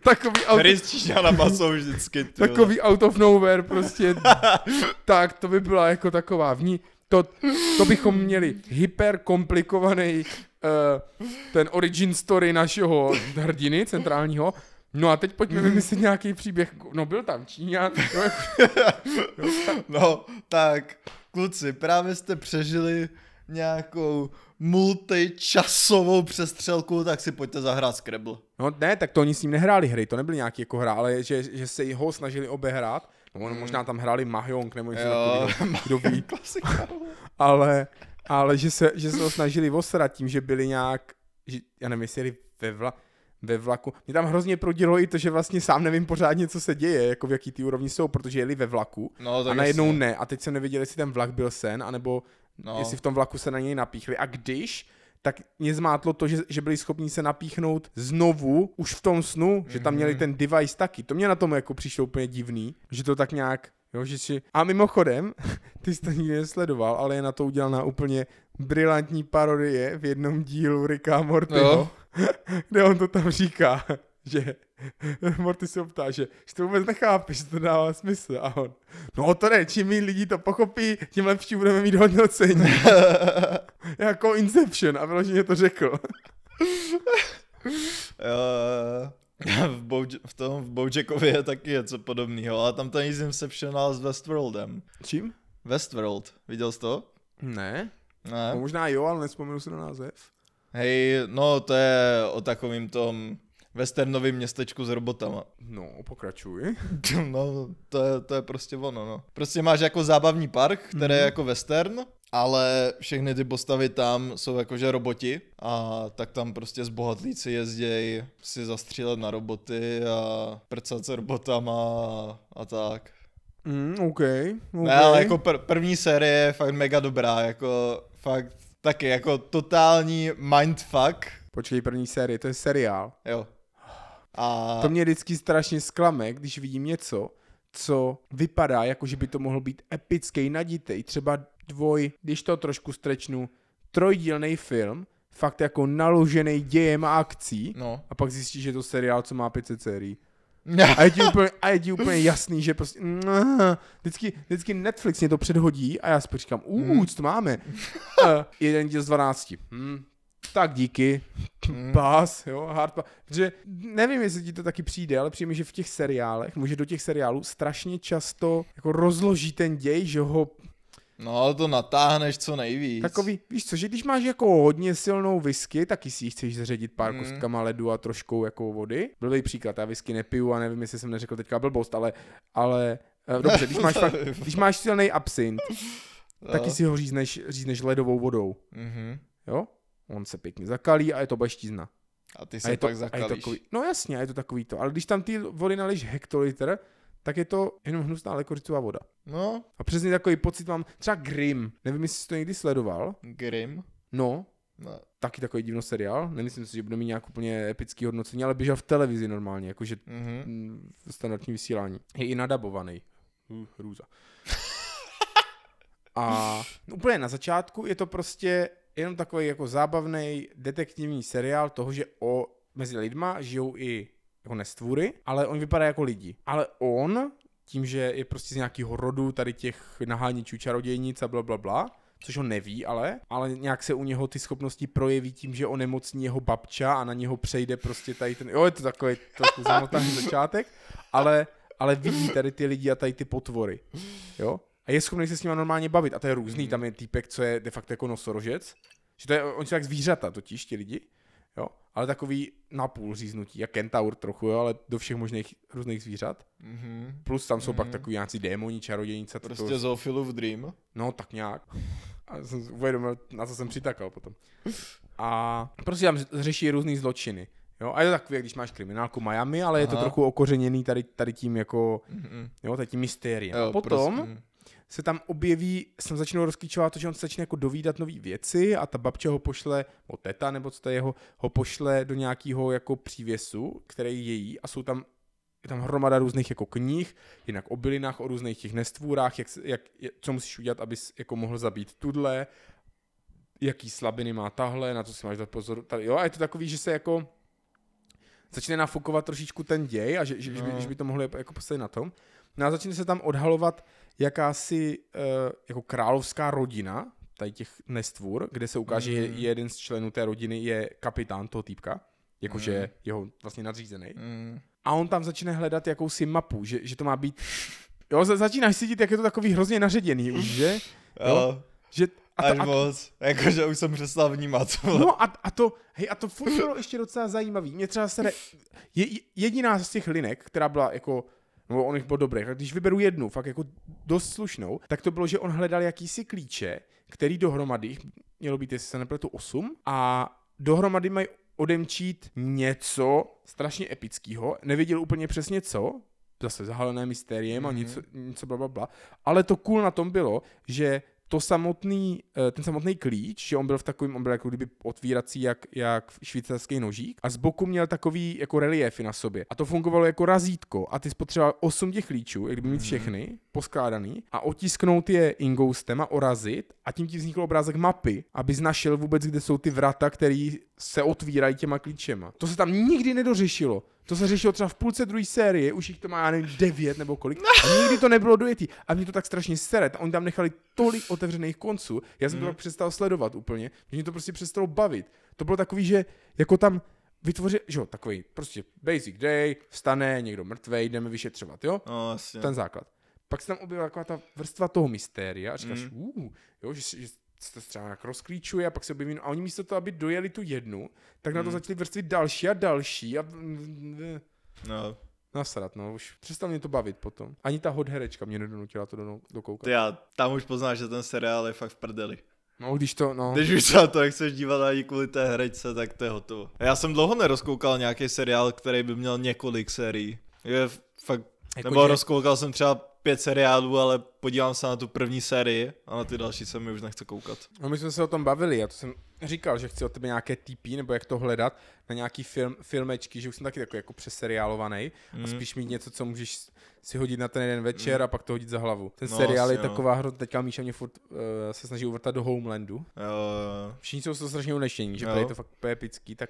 [SPEAKER 2] takový auto,
[SPEAKER 1] Hry s Číňanama jsou vždycky, ty
[SPEAKER 2] takový out of nowhere prostě, <laughs> tak to by byla jako taková vní, to, to bychom měli hyper komplikovaný uh, ten origin story našeho hrdiny centrálního. No a teď pojďme vymyslet nějaký příběh. No byl tam Číňan. No, <laughs>
[SPEAKER 1] No, tak, kluci, právě jste přežili nějakou multičasovou přestřelku, tak si pojďte zahrát Scrabble.
[SPEAKER 2] no ne, tak to oni s ním nehráli hry, to nebyly nějaký jako hra, ale že, že se ho snažili obehrát. No ono možná tam hráli Mahjong nebo něco takového, <laughs> kdo ví.
[SPEAKER 1] Klasika. <laughs>
[SPEAKER 2] ale, ale že, se, že se ho snažili osrat tím, že byli nějak, že, já nevím, jestli jeli ve, vla, ve vlaku. Mě tam hrozně prodilo i to, že vlastně sám nevím pořádně, co se děje, jako v jaký ty úrovni jsou, protože jeli ve vlaku
[SPEAKER 1] No,
[SPEAKER 2] a najednou
[SPEAKER 1] jasně.
[SPEAKER 2] ne. A teď jsem nevěděl, jestli ten vlak byl sen, anebo
[SPEAKER 1] No.
[SPEAKER 2] no. jestli v tom vlaku se na něj napíchli. A když, tak mě zmátlo to, že, že byli schopni se napíchnout znovu, už v tom snu, že tam
[SPEAKER 1] Mhm.
[SPEAKER 2] měli ten device taky. To mě na tom jako přišlo úplně divný, že to tak nějak Jo, že si... A mimochodem, <laughs> ty jsi to nikdy nesledoval, ale je na to udělaná úplně brilantní parodie v jednom dílu Ricka Mortyho,
[SPEAKER 1] Jo. <laughs>
[SPEAKER 2] kde on to tam říká, <laughs> že <laughs> Morty se ptá, že, že to vůbec nechápe, že to dává smysl. A on, no to ne, čím méně lidí to pochopí, tím lepší budeme mít hodnocení. jako Inception, a vyloženě to řekl.
[SPEAKER 1] V, Boja- v tom v Bojackově je taky něco podobného, ale tam to nic Inceptional s Westworldem.
[SPEAKER 2] Čím?
[SPEAKER 1] Westworld, viděl jsi to?
[SPEAKER 2] Ne.
[SPEAKER 1] Ne?
[SPEAKER 2] No, možná jo, ale nespomenu si na název.
[SPEAKER 1] Hej, no to je o takovým tom westernovém městečku s robotama.
[SPEAKER 2] No, pokračuj. <laughs>
[SPEAKER 1] No, to je, to je prostě ono, no. Prostě máš jako zábavní park, který je
[SPEAKER 2] Mhm.
[SPEAKER 1] jako western, ale všechny ty postavy tam jsou jakože roboti a tak tam prostě zbohatlíci jezdějí si zastřílet na roboty a prcat se robotama a, a tak.
[SPEAKER 2] Mm, OK. okay.
[SPEAKER 1] Ne, ale jako pr- první série je fakt mega dobrá, jako fakt taky jako totální mindfuck.
[SPEAKER 2] Počkej, první série, to je seriál.
[SPEAKER 1] Jo. A
[SPEAKER 2] To mě vždycky strašně zklame, když vidím něco, co vypadá jako, že by to mohl být epický, naditej, třeba dvoj, když to trošku strečnu, trojdílný film, fakt jako naložený dějem a akcí,
[SPEAKER 1] no.
[SPEAKER 2] a pak zjistíš, že je to seriál, co má 500 sérií. <laughs> A je ti úplně, a je ti úplně jasný, že prostě... <laughs> Vždycky, vždycky Netflix mě to předhodí a já si říkám, uh, co to máme? Uh, <laughs> jeden díl z 12. Hmm, tak díky. Pass, jo, hard pass. Protože nevím, jestli ti to taky přijde, ale přijde mi, že v těch seriálech, může do těch seriálů strašně často jako rozloží ten děj, že ho
[SPEAKER 1] No, to natáhneš co nejvíc.
[SPEAKER 2] Takový, víš co, že když máš jako hodně silnou whisky, taky si ji chceš zařadit pár
[SPEAKER 1] Mm.
[SPEAKER 2] kostkama ledu a troškou jako vody. Blbý příklad, já whisky nepiju a nevím, jestli jsem neřekl teďka blbost, ale, ale eh, dobře, když máš, fakt, <laughs> když máš silný absint, taky si ho řízneš, řízneš ledovou vodou,
[SPEAKER 1] Mhm.
[SPEAKER 2] jo? On se pěkně zakalí a je to baštízna.
[SPEAKER 1] A ty
[SPEAKER 2] A
[SPEAKER 1] se
[SPEAKER 2] je to,
[SPEAKER 1] pak
[SPEAKER 2] a je
[SPEAKER 1] zakalíš.
[SPEAKER 2] to takový, no jasně, a je to takový to. Ale když tam ty vody nalíš hektolitr, tak je to jenom hnusná lekoricová voda.
[SPEAKER 1] No,
[SPEAKER 2] A přesně takový pocit mám, třeba Grimm, nevím, jestli jsi to někdy sledoval,
[SPEAKER 1] Grim.
[SPEAKER 2] no,
[SPEAKER 1] No.
[SPEAKER 2] taky takový divno seriál. Nemyslím si, že bude mít nějak úplně epický hodnocení, ale běžel v televizi normálně, jakože
[SPEAKER 1] Mhm.
[SPEAKER 2] mm, v standardní vysílání. Je i nadabovaný. Uh, hrůza. A úplně na začátku je to prostě jenom takový jako zábavný detektivní seriál toho, že o, mezi lidma žijou i jako nestvůry, ale oni vypadají jako lidi. Ale on, tím, že je prostě z nějakého rodu tady těch naháničů čarodějnic a bla, bla, bla, což on neví ale, ale nějak se u něho ty schopnosti projeví tím, že onemocní jeho babča a na něho přejde prostě tady ten, jo, je to takový trochu zamotaný začátek, ale, ale vidí tady ty lidi a tady ty potvory, jo. A je schopný se s nimi normálně bavit a to je různý, tam je týpek, co je de facto jako nosorožec, že to je, oni jsou jak zvířata totiž, ti lidi, jo, ale takový napůl říznutí, jak kentaur trochu, jo, ale do všech možných různých zvířat.
[SPEAKER 1] Mhm.
[SPEAKER 2] Plus tam jsou
[SPEAKER 1] Mhm.
[SPEAKER 2] pak takový nějaký démoni, čarodějnice. to-
[SPEAKER 1] Prostě Zoofilův Dream.
[SPEAKER 2] No, tak nějak. A jsem uvědomil, na co jsem přitakal potom. A prostě tam řeší různý zločiny. Jo, a je to takový, když máš kriminálku Miami, ale je to
[SPEAKER 1] Aha.
[SPEAKER 2] trochu okořeněný tady, tady tím jako,
[SPEAKER 1] Mhm.
[SPEAKER 2] jo, tady tím mystériem.
[SPEAKER 1] Jo,
[SPEAKER 2] a potom
[SPEAKER 1] prostě-
[SPEAKER 2] se tam objeví, jsem začal rozklíčovat to, že on se začne jako dovídat nové věci a ta babča ho pošle, nebo teta, nebo co to je jeho, ho pošle do nějakého jako přívěsu, který je její a jsou tam je tam hromada různých jako knih, jinak o bylinách, o různých těch nestvůrách, jak, jak, co musíš udělat, abys jako mohl zabít tudle, jaký slabiny má tahle, na co si máš dát pozor. Tady, jo, a je to takový, že se jako začne nafukovat trošičku ten děj a že, že, že, by,
[SPEAKER 1] No.
[SPEAKER 2] že by to mohlo jako postavit na tom. No a začne se tam odhalovat jakási uh, jako královská rodina, tady těch nestvůr, kde se ukáže, že
[SPEAKER 1] Mm.
[SPEAKER 2] jeden z členů té rodiny je kapitán toho týpka, jakože
[SPEAKER 1] Mm.
[SPEAKER 2] jeho vlastně nadřízený.
[SPEAKER 1] Mhm.
[SPEAKER 2] A on tam začne hledat jakousi mapu, že, že to má být... Jo, za- začínáš cítit, jak je to takový hrozně naředěný už, že? <laughs>
[SPEAKER 1] Jo,
[SPEAKER 2] že a
[SPEAKER 1] až
[SPEAKER 2] to, a,
[SPEAKER 1] moc. Jakože už jsem přestal vnímat.
[SPEAKER 2] no a, a to, hej, a to furt bylo ještě docela zajímavý. Mě třeba se je, jediná z těch linek, která byla jako, no on jich byl dobrých, a když vyberu jednu, fakt jako dost slušnou, tak to bylo, že on hledal jakýsi klíče, který dohromady, mělo být, jestli se nepletu, 8, a dohromady mají odemčít něco strašně epického, nevěděl úplně přesně co, zase zahalené mystériem a
[SPEAKER 1] Mhm.
[SPEAKER 2] něco, něco bla, bla, bla. Ale to cool na tom bylo, že to samotný, eh, ten samotný klíč, že on byl v takovém, on byl jako kdyby otvírací jak, jak švýcarský nožík a z boku měl takový jako reliefy na sobě. A to fungovalo jako razítko a ty spotřeboval 8 těch klíčů, jak kdyby mít
[SPEAKER 1] Mhm.
[SPEAKER 2] všechny poskládaný a otisknout je ingoustem a orazit a tím ti vznikl obrázek mapy, abys našel vůbec, kde jsou ty vrata, které se otvírají těma klíčema. To se tam nikdy nedořešilo. To se řešilo třeba v půlce druhé série, už jich to má, já nevím, devět nebo kolik. A nikdy to nebylo dojetý. A mě to tak strašně sere. Oni tam nechali tolik otevřených konců. Já jsem to
[SPEAKER 1] Mm.
[SPEAKER 2] tak přestal sledovat úplně, že mě to prostě přestalo bavit. To bylo takový, že jako tam vytvořil, že jo, takový prostě basic day, vstane, někdo mrtvej, jdeme vyšetřovat, jo?
[SPEAKER 1] No, jasně.
[SPEAKER 2] Ten základ. Pak se tam objevila taková ta vrstva toho mystéria a říkáš,
[SPEAKER 1] Mm.
[SPEAKER 2] mm. uh, jo, že, že se to třeba nějak rozklíčuje a pak se objeví, a oni místo toho, aby dojeli tu jednu, tak na to
[SPEAKER 1] Mm.
[SPEAKER 2] začali vrstvit další a další a
[SPEAKER 1] No.
[SPEAKER 2] nasrat, no, už přestal mě to bavit potom. Ani ta hot herečka mě nedonutila to do, dokoukat.
[SPEAKER 1] Ty já, tam už poznáš, že ten seriál je fakt v prdeli.
[SPEAKER 2] No, když to, no,
[SPEAKER 1] Když už se na to chceš dívat ani kvůli té herečce, tak to je hotovo. Já jsem dlouho nerozkoukal nějaký seriál, který by měl několik sérií. Je fakt,
[SPEAKER 2] Jako
[SPEAKER 1] nebo
[SPEAKER 2] že-
[SPEAKER 1] rozkoukal jsem třeba pět seriálů, ale podívám se na tu první sérii a na ty další se mi už nechce koukat.
[SPEAKER 2] No my jsme se o tom bavili, já to jsem říkal, že chci od tebe nějaké TP, nebo jak to hledat, na nějaký film, filmečky, že už jsem taky takový jako přeseriálovaný mm. a spíš mít něco, co můžeš si hodit na ten jeden večer mm. a pak to hodit za hlavu. Ten
[SPEAKER 1] No,
[SPEAKER 2] seriál je
[SPEAKER 1] jo.
[SPEAKER 2] taková hra, teďka Míša mě furt uh, se snaží uvrtat do Homelandu.
[SPEAKER 1] Jo,
[SPEAKER 2] Všichni jsou toho strašně unešení, že
[SPEAKER 1] Jo.
[SPEAKER 2] to je to fakt epický, tak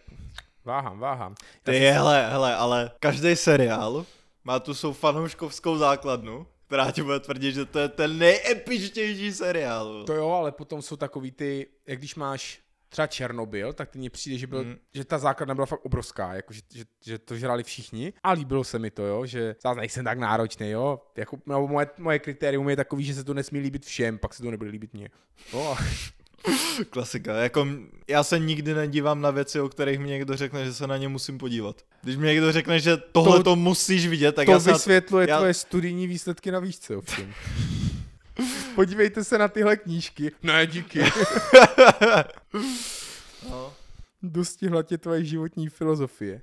[SPEAKER 2] váhám, váhám. Já
[SPEAKER 1] Ty
[SPEAKER 2] jsem-
[SPEAKER 1] hele, hele, ale každý seriál má tu svou fanouškovskou základnu, která ti bude tvrdit, že to je ten nejepičtější seriál.
[SPEAKER 2] To jo, ale potom jsou takový ty, jak když máš třeba Černobyl, tak ty mně přijde, že, byl,
[SPEAKER 1] Mm.
[SPEAKER 2] že ta základna byla fakt obrovská, jako že, že, že to žrali všichni a líbilo se mi to, jo, že zase nejsem tak náročný, jo, jako, no, moje, moje kritérium je takový, že se to nesmí líbit všem, pak se to nebude líbit mně. No, a- <laughs>
[SPEAKER 1] Klasika. Jako, já se nikdy nedívám na věci, o kterých mi někdo řekne, že se na ně musím podívat. Když mi někdo řekne, že tohle to,
[SPEAKER 2] To-
[SPEAKER 1] musíš vidět, tak
[SPEAKER 2] to
[SPEAKER 1] já se na-
[SPEAKER 2] vysvětluje
[SPEAKER 1] já-
[SPEAKER 2] tvoje studijní výsledky na výšce, ovšem. <laughs> Podívejte se na tyhle knížky. Ne, díky. <laughs>
[SPEAKER 1] No,
[SPEAKER 2] Dostihla tě tvoje životní filozofie.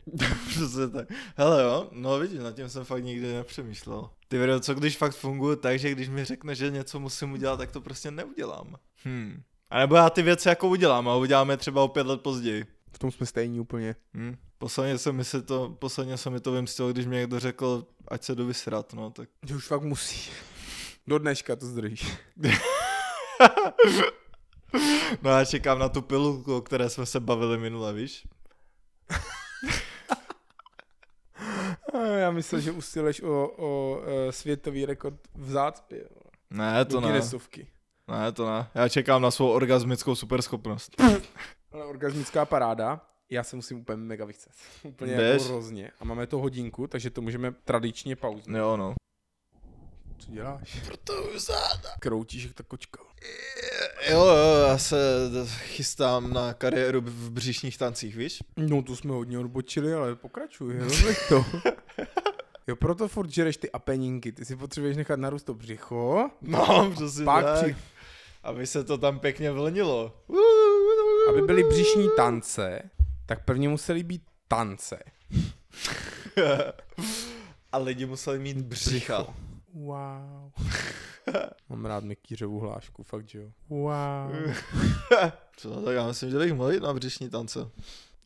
[SPEAKER 1] přesně tak. Hele jo, no vidíš, nad tím jsem fakt nikdy nepřemýšlel. Ty video, co když fakt funguje tak, že když mi řekne, že něco musím udělat, tak to prostě neudělám. Hmm. A nebo já ty věci jako udělám a uděláme třeba o pět let později.
[SPEAKER 2] V tom jsme stejní úplně.
[SPEAKER 1] Hmm. Posledně se mi si to, posledně se mi to vymstilo, když mi někdo řekl, ať se jdu vysrat, no tak.
[SPEAKER 2] Že už fakt musí. Do dneška to zdržíš. <laughs>
[SPEAKER 1] No já čekám na tu pilulku, o které jsme se bavili minule, víš? <laughs>
[SPEAKER 2] Já myslel, že usiluješ o, o e, světový rekord v zácpě.
[SPEAKER 1] Ne, to
[SPEAKER 2] Do
[SPEAKER 1] ne.
[SPEAKER 2] Guinnessovky.
[SPEAKER 1] Ne, to ne. Já čekám na svou orgasmickou superschopnost. <laughs>
[SPEAKER 2] Ale orgasmická paráda, já se musím úplně mega vychcet. <laughs> Úplně jako hrozně. A máme to hodinku, takže to můžeme tradičně pauznit.
[SPEAKER 1] Jo, no.
[SPEAKER 2] Co děláš?
[SPEAKER 1] Proto záda.
[SPEAKER 2] Kroutíš jak ta kočka.
[SPEAKER 1] Jo, jo, já se chystám na kariéru v břišních tancích, víš?
[SPEAKER 2] No to jsme hodně odbočili, ale pokračuj, rozveď to. <laughs> Jo, proto furt žereš ty apeninky, ty si potřebuješ nechat narůst to břicho,
[SPEAKER 1] No, přesně
[SPEAKER 2] pak
[SPEAKER 1] tak.
[SPEAKER 2] při,
[SPEAKER 1] Aby se to tam pěkně vlnilo.
[SPEAKER 2] aby byly břišní tance, tak prvně museli být tance. <laughs>
[SPEAKER 1] A lidi museli mít břicha.
[SPEAKER 2] Wow. <laughs> Mám rád Mikýřovu hlášku, fakt že jo. Wow. <laughs>
[SPEAKER 1] Co, tak já myslím, že bych mohl jít na břišní tance.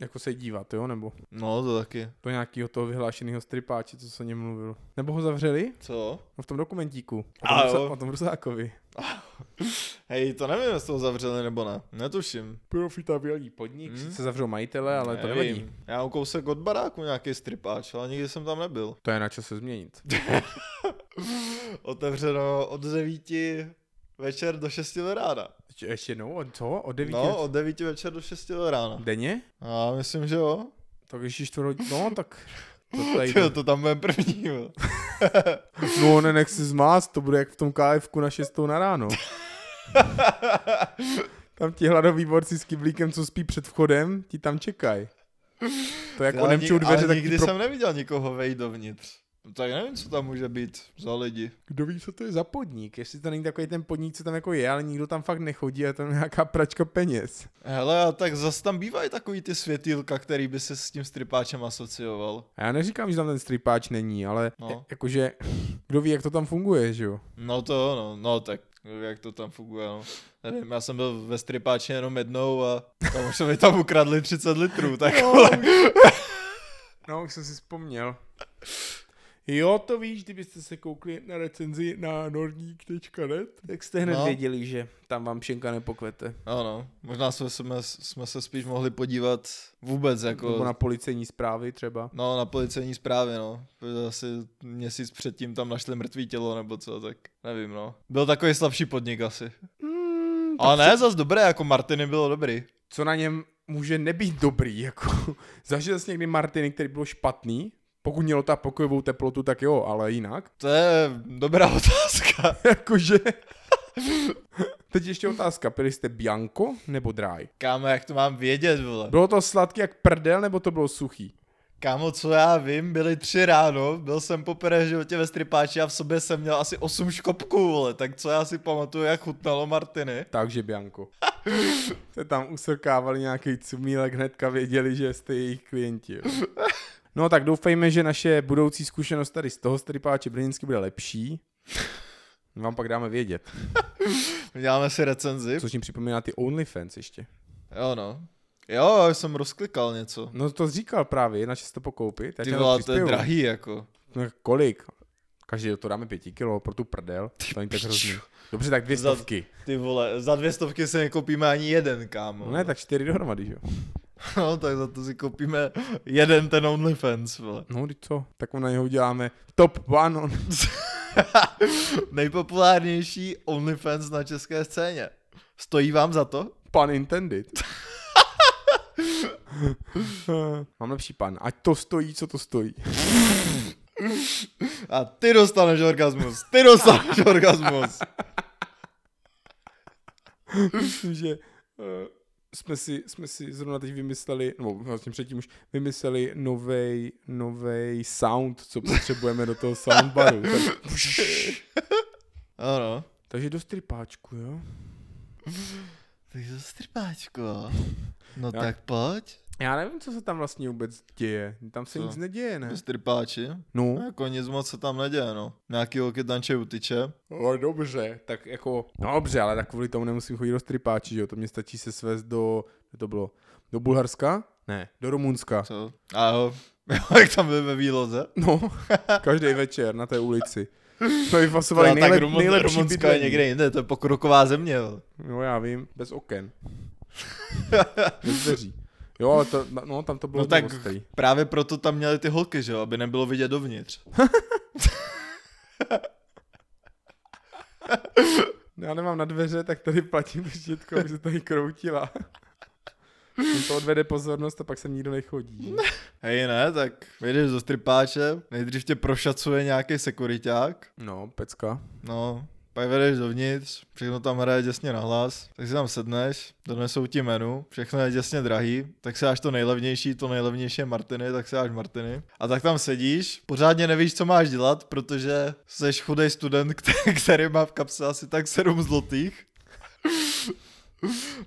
[SPEAKER 2] Jako se dívat, jo, nebo
[SPEAKER 1] No, to taky.
[SPEAKER 2] do nějakého toho vyhlášeného stripáče, co se o něm mluvil. Nebo ho zavřeli?
[SPEAKER 1] Co?
[SPEAKER 2] No v tom dokumentíku. O
[SPEAKER 1] A
[SPEAKER 2] tom. Rusa, o tom Rusákovi. <laughs>
[SPEAKER 1] Hej, to nevím, jestli to zavřeli nebo ne. Netuším.
[SPEAKER 2] Profitabilní podnik,
[SPEAKER 1] Hmm.
[SPEAKER 2] sice zavřou majitele, ale to nevadí.
[SPEAKER 1] Nevím. Já mám kousek od baráku nějaký stripáč, ale nikdy jsem tam nebyl.
[SPEAKER 2] To je na čase změnit. <laughs>
[SPEAKER 1] Otevřeno od 9 večer do 6 do rána.
[SPEAKER 2] Ještě, jednou, od co? Od 9
[SPEAKER 1] No, od 9 večer do 6 do rána.
[SPEAKER 2] denně?
[SPEAKER 1] Já myslím, že jo.
[SPEAKER 2] Tak ještě čtvrt no tak to <laughs> tady
[SPEAKER 1] Tyjo, to tam budeme první, jo.
[SPEAKER 2] No nenech si zmást, to bude jak v tom KFku na 6 na ráno. <laughs> Tam ti hladový borci s kyblíkem, co spí před vchodem, ti tam čekají. To jak
[SPEAKER 1] Já
[SPEAKER 2] odemčou
[SPEAKER 1] ni-
[SPEAKER 2] dveře,
[SPEAKER 1] ale
[SPEAKER 2] tak
[SPEAKER 1] nikdy
[SPEAKER 2] pro...
[SPEAKER 1] jsem neviděl nikoho vejít dovnitř. No, tak nevím, co tam může být za lidi.
[SPEAKER 2] Kdo ví, co to je za podnik? Jestli to není takový ten podnik, co tam jako je, ale nikdo tam fakt nechodí a tam je nějaká pračka peněz.
[SPEAKER 1] Hele, a tak zas tam bývají takový ty světýlka, který by se s tím stripáčem asocioval.
[SPEAKER 2] A já neříkám, že tam ten stripáč není, ale
[SPEAKER 1] No.
[SPEAKER 2] no. jakože, kdo ví, jak to tam funguje, že jo?
[SPEAKER 1] No to no, no tak jak to tam funguje, no. Nevím, já jsem byl ve stripáči jenom jednou a tam už mi tam ukradli 30 litrů, tak vole.
[SPEAKER 2] No, už jsem si vzpomněl. Jo, to víš, kdybyste se koukli na recenzi na norník.net, tak jste hned
[SPEAKER 1] No.
[SPEAKER 2] věděli, že tam vám pšenka nepokvete.
[SPEAKER 1] Ano, možná jsme, jsme, jsme se spíš mohli podívat vůbec
[SPEAKER 2] Jako... Nebo na policejní zprávy třeba.
[SPEAKER 1] No, na policejní zprávě, no. Asi měsíc předtím tam našli mrtvý tělo, nebo co, tak nevím, no. Byl takový slabší podnik asi.
[SPEAKER 2] Mm,
[SPEAKER 1] Ale ne, zas dobré, jako Martiny bylo dobrý.
[SPEAKER 2] co na něm může nebýt dobrý, jako <laughs> zažil jsi někdy Martiny, který byl špatný, pokud mělo ta pokojovou teplotu, tak jo, ale jinak.
[SPEAKER 1] To je dobrá otázka. <laughs>
[SPEAKER 2] Jakože... <laughs> Teď ještě otázka, pili jste Bianco nebo dry?
[SPEAKER 1] Kámo, jak to mám vědět, vole?
[SPEAKER 2] Bylo to sladký jak prdel, nebo to bylo suchý?
[SPEAKER 1] Kámo, co já vím, byly tři ráno, byl jsem poprvé v životě ve stripáči a v sobě jsem měl asi osm škopků, vole, tak co já si pamatuju, jak chutnalo Martiny. <laughs>
[SPEAKER 2] Takže Bianco. Se tam usrkávali nějaký cumílek, hnedka věděli, že jste jejich klienti. No tak doufejme, že naše budoucí zkušenost tady z toho stripáče brněnsky bude lepší. My vám pak dáme vědět. <laughs>
[SPEAKER 1] Děláme si recenzi.
[SPEAKER 2] Což mi připomíná ty OnlyFans ještě.
[SPEAKER 1] Jo no. Jo, já jsem rozklikal něco.
[SPEAKER 2] No to říkal právě, na to pokoupit. já
[SPEAKER 1] Ty
[SPEAKER 2] to
[SPEAKER 1] vole, to je drahý jako.
[SPEAKER 2] No, kolik? Každý to dáme pěti kilo pro tu prdel. To není tak hrozný. Dobře, tak dvě
[SPEAKER 1] Za-
[SPEAKER 2] stovky.
[SPEAKER 1] Ty vole, za dvě stovky si nekoupíme ani jeden, kámo.
[SPEAKER 2] No ne, tak čtyři dohromady, že jo? <laughs>
[SPEAKER 1] No, tak za to si koupíme jeden ten OnlyFans, vole.
[SPEAKER 2] No, teď co? Tak na něho uděláme top one on. <laughs>
[SPEAKER 1] Nejpopulárnější OnlyFans na české scéně. Stojí vám za to?
[SPEAKER 2] Pan intended. Mám lepší pan. Ať to stojí, co to stojí.
[SPEAKER 1] A ty dostaneš orgasmus, ty dostaneš orgasmus.
[SPEAKER 2] Myslím, <laughs> že uh, jsme, si, jsme si zrovna teď vymysleli, nebo vlastně předtím už vymysleli novej, novej sound, co potřebujeme do toho soundbaru. <laughs> Tak,
[SPEAKER 1] Ano.
[SPEAKER 2] takže do stripáčku, jo?
[SPEAKER 1] Takže strpáčko. No
[SPEAKER 2] Jak?
[SPEAKER 1] tak pojď.
[SPEAKER 2] Já nevím, co se tam vlastně vůbec děje. Tam se
[SPEAKER 1] Co?
[SPEAKER 2] nic neděje, ne?
[SPEAKER 1] Strpáči.
[SPEAKER 2] No.
[SPEAKER 1] No, jako nic moc se tam neděje, no. Nějaký holky tančej utyče.
[SPEAKER 2] No dobře, tak jako, no dobře, ale tak kvůli tomu nemusím chodit do stripáči, že jo, to mě stačí se svést do, kde to bylo, do Bulharska? Ne, do Rumunska.
[SPEAKER 1] Co? A jo. <laughs> Jak tam byl ve výloze?
[SPEAKER 2] No, <laughs> každý večer na té ulici. Jsme vyfasovali
[SPEAKER 1] No, tak Rumun,
[SPEAKER 2] nejlepší
[SPEAKER 1] Rumunsko je někde jinde, to je pokroková země. jo.
[SPEAKER 2] No já vím, bez oken. <laughs> bez dveří. Jo, ale to, no tam to bylo
[SPEAKER 1] No tak
[SPEAKER 2] ostrý.
[SPEAKER 1] právě proto tam měli ty holky, že jo, aby nebylo vidět dovnitř. <laughs> <laughs>
[SPEAKER 2] Já nemám na dveře, tak tady platím štítko, aby se tady kroutila. <laughs> To odvede pozornost a pak sem nikdo nechodí.
[SPEAKER 1] Hej ne, tak vyjdeš do stripáče, nejdřív tě prošacuje nějaký sekuriták,
[SPEAKER 2] No, pecka.
[SPEAKER 1] no, pak vedeš dovnitř, všechno tam hraje děsně na hlas, tak si tam sedneš, donesou ti menu, všechno je děsně drahý, tak si dáš to nejlevnější, to nejlevnější je Martiny, tak si dáš Martiny. A tak tam sedíš, pořádně nevíš, co máš dělat, protože jsi chudej student, <laughs> který, který má v kapse asi tak 7 zlotých.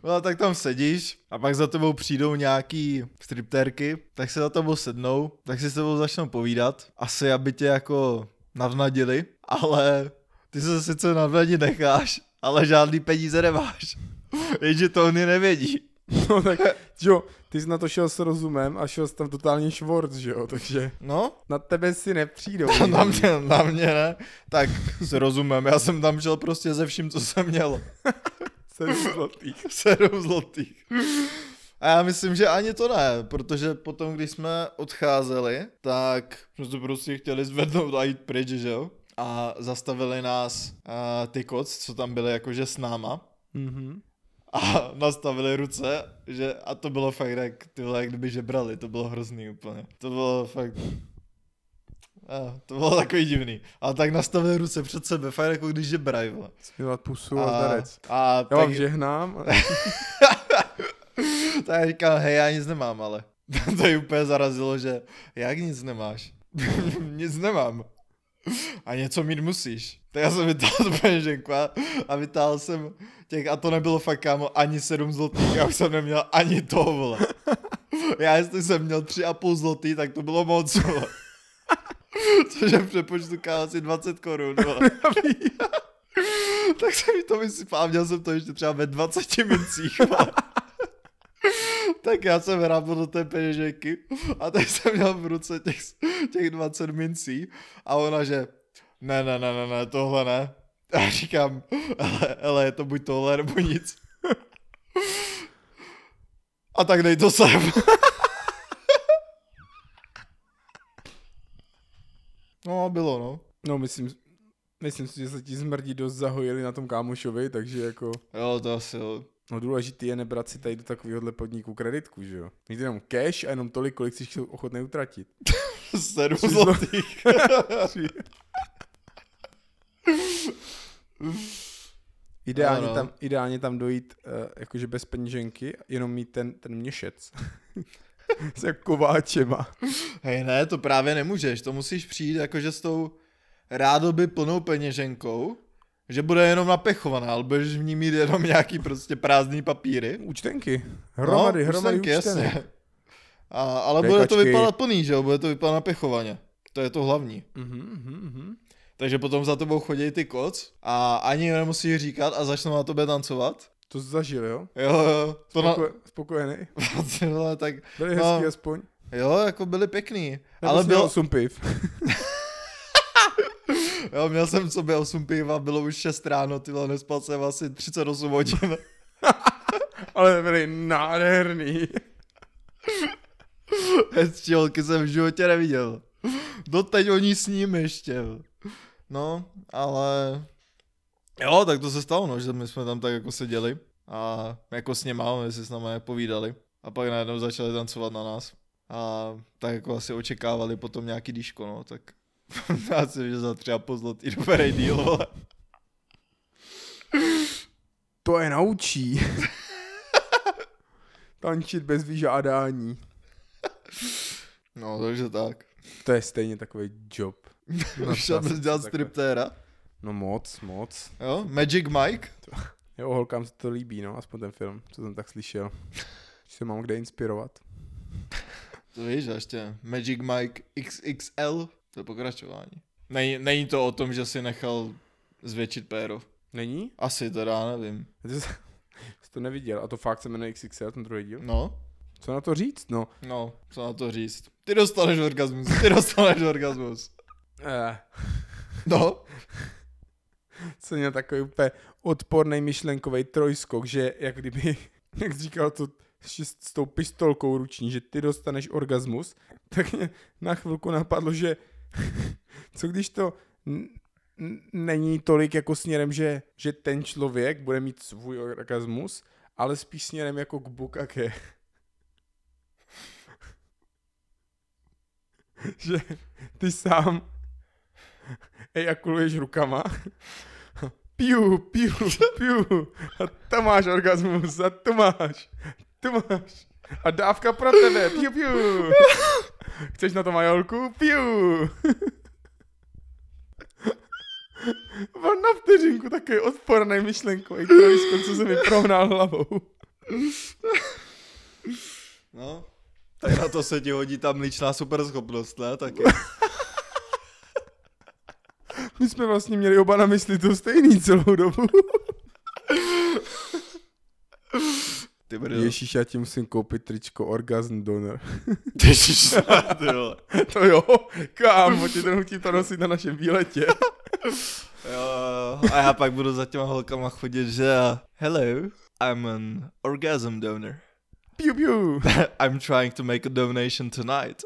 [SPEAKER 1] No a tak tam sedíš a pak za tebou přijdou nějaký striptérky, tak se za tebou sednou, tak si s tebou začnou povídat. Asi, aby tě jako navnadili, ale ty se sice navnadit necháš, ale žádný peníze nemáš. Jenže to oni nevědí.
[SPEAKER 2] No tak, jo, ty jsi na to šel s rozumem a šel jsi tam totálně švorc, že jo, takže
[SPEAKER 1] No,
[SPEAKER 2] na tebe si nepřijdou. <laughs>
[SPEAKER 1] na mě, na mě ne. Tak s rozumem, já jsem tam šel prostě ze vším, co jsem měl. <laughs>
[SPEAKER 2] Sedm zlotých. <laughs>
[SPEAKER 1] Sedm zlotých. A já myslím, že ani to ne, protože potom, když jsme odcházeli, tak jsme se prostě chtěli zvednout a jít pryč, že jo? A zastavili nás uh, ty koc, co tam byli jakože s náma.
[SPEAKER 2] Mhm.
[SPEAKER 1] A nastavili ruce, že, a to bylo fakt jak, ty vole, jak kdyby žebrali, to bylo hrozný úplně. To bylo fakt, a, to bylo takový divný. A tak nastavili ruce před sebe, fakt jako když žebraj, vole.
[SPEAKER 2] Smělat pusu a, zdarec.
[SPEAKER 1] a
[SPEAKER 2] Já
[SPEAKER 1] tak,
[SPEAKER 2] vám žehnám. <laughs>
[SPEAKER 1] tak já říkám, hej, já nic nemám, ale. <laughs> to je úplně zarazilo, že jak nic nemáš? <laughs> nic nemám. A něco mít musíš. Tak já jsem vytáhl <laughs> tu peněženku a, a vytáhl jsem těch, a to nebylo fakt kámo ani 7 zlotých, já už jsem neměl ani to, vole. Já jestli jsem měl 3,5 zlotý, tak to bylo moc, vole. Což je v přepočtu kámo asi 20 korun, vole. <laughs> tak jsem mi to vysypal a měl jsem to ještě třeba ve 20 mincích, vole. <laughs> Tak já jsem hrábl do té peněženky a teď jsem měl v ruce těch, těch 20 mincí a ona, že ne, ne, ne, ne, ne, tohle ne. A já říkám, hele, hele, je to buď tohle, nebo nic. <laughs> A tak dej to sem. <laughs> No, bylo, no.
[SPEAKER 2] No, myslím, myslím si, že se ti zmrdí dost zahojili na tom kámošovi, takže jako...
[SPEAKER 1] Jo, to asi jo.
[SPEAKER 2] No důležitý je nebrat si tady do takovéhohle podniku kreditku, že jo? Mít jenom cash a jenom tolik, kolik jsi ochotný utratit. <laughs>
[SPEAKER 1] Sedm
[SPEAKER 2] Tři
[SPEAKER 1] zlotých. <laughs>
[SPEAKER 2] Ideálně,
[SPEAKER 1] Ano.
[SPEAKER 2] tam, ideálně tam dojít uh, jakože bez peněženky, jenom mít ten, ten měšec. <laughs> S jak kováčema.
[SPEAKER 1] Hej, ne, to právě nemůžeš, to musíš přijít jakože s tou rádoby plnou peněženkou, že bude jenom napechovaná, ale budeš v ní mít jenom nějaký prostě prázdný papíry.
[SPEAKER 2] Účtenky. Hromady,
[SPEAKER 1] no,
[SPEAKER 2] hromady
[SPEAKER 1] účtenky,
[SPEAKER 2] účtenek.
[SPEAKER 1] jasně. A, ale bude to
[SPEAKER 2] Dekačky.
[SPEAKER 1] vypadat plný, že jo, bude to vypadat napechovaně. To je to hlavní.
[SPEAKER 2] Mhm, mhm, mhm.
[SPEAKER 1] Takže potom za tebou chodí ty koc a ani nemusíš říkat a začnou na tobě tancovat.
[SPEAKER 2] To jsi zažil, jo?
[SPEAKER 1] Jo, jo, to na...
[SPEAKER 2] Spoko- Spokojený. <laughs>
[SPEAKER 1] Vole, tak
[SPEAKER 2] Byli
[SPEAKER 1] No.
[SPEAKER 2] hezký aspoň.
[SPEAKER 1] jo, jako byli pěkný.
[SPEAKER 2] Nebo
[SPEAKER 1] Ale byl,
[SPEAKER 2] osm piv. <laughs>
[SPEAKER 1] jo, měl jsem v sobě 8 piva, bylo už 6 ráno, ty vole, nespal jsem asi 38 hodin. <laughs>
[SPEAKER 2] Ale byli nádherný. <laughs>
[SPEAKER 1] Hezčí holky jsem v životě neviděl. Doteď o ní sním ještě. No, ale... Jo, tak to se stalo, no, že my jsme tam tak jako seděli a jako s něma, oni si s námi povídali a pak najednou začali tancovat na nás. A tak jako asi očekávali potom nějaký díško, no, tak <laughs> já si, že za třeba pozlot i dobrý díl, vole.
[SPEAKER 2] To je naučí. <laughs> Tančit bez vyžádání.
[SPEAKER 1] No, takže tak.
[SPEAKER 2] To je stejně takový job. No,
[SPEAKER 1] Šel bys dělat striptéra?
[SPEAKER 2] No moc, moc.
[SPEAKER 1] Jo, Magic Mike?
[SPEAKER 2] Jo, holkám se to líbí, no, aspoň ten film, co jsem tak slyšel. Že se mám kde inspirovat.
[SPEAKER 1] To víš, a ještě Magic Mike XXL, to je pokračování. Není, není to o tom, že si nechal zvětšit péro.
[SPEAKER 2] Není?
[SPEAKER 1] Asi teda, nevím. <laughs>
[SPEAKER 2] Ty jsi to neviděl. A to fakt se jmenuje XXL, ten druhý díl.
[SPEAKER 1] No,
[SPEAKER 2] Co na to říct, no?
[SPEAKER 1] no, co na to říct. Ty dostaneš orgasmus, ty dostaneš orgasmus. <laughs>
[SPEAKER 2] Eh,
[SPEAKER 1] No,
[SPEAKER 2] jsem měl takový úplně odporný myšlenkový trojskok, že jak kdyby, <laughs> jak říkal to s tou pistolkou ruční, že ty dostaneš orgasmus, tak mě na chvilku napadlo, že <laughs> co když to n- není tolik jako směrem, že, že ten člověk bude mít svůj orgasmus, ale spíš směrem jako k bukake. <laughs> že ty sám ejakuluješ rukama <laughs> piu, piu, piu. A tam máš orgasmus, a tu máš, tu máš. A dávka pro tebe, piu, piu. <laughs> Chceš na to majolku? Piu. Mám na vteřinku takový odporný myšlenkový trojskok, co se mi prohnal hlavou.
[SPEAKER 1] no. Tak na to se ti hodí ta mlíčná superschopnost, ne? Taky.
[SPEAKER 2] My jsme vlastně měli oba na mysli to stejný celou dobu. <laughs>
[SPEAKER 1] Ty brdo.
[SPEAKER 2] Ježíš, já ti musím koupit tričko Orgasm Donor. <laughs>
[SPEAKER 1] Ježiš, ty vole. <laughs>
[SPEAKER 2] To jo, kámo, ti to nutím to nosit na našem výletě. <laughs>
[SPEAKER 1] Jo, a já pak budu za těma holkama chodit, že hello, I'm an orgasm donor.
[SPEAKER 2] Piu, piu.
[SPEAKER 1] I'm trying to make a donation tonight.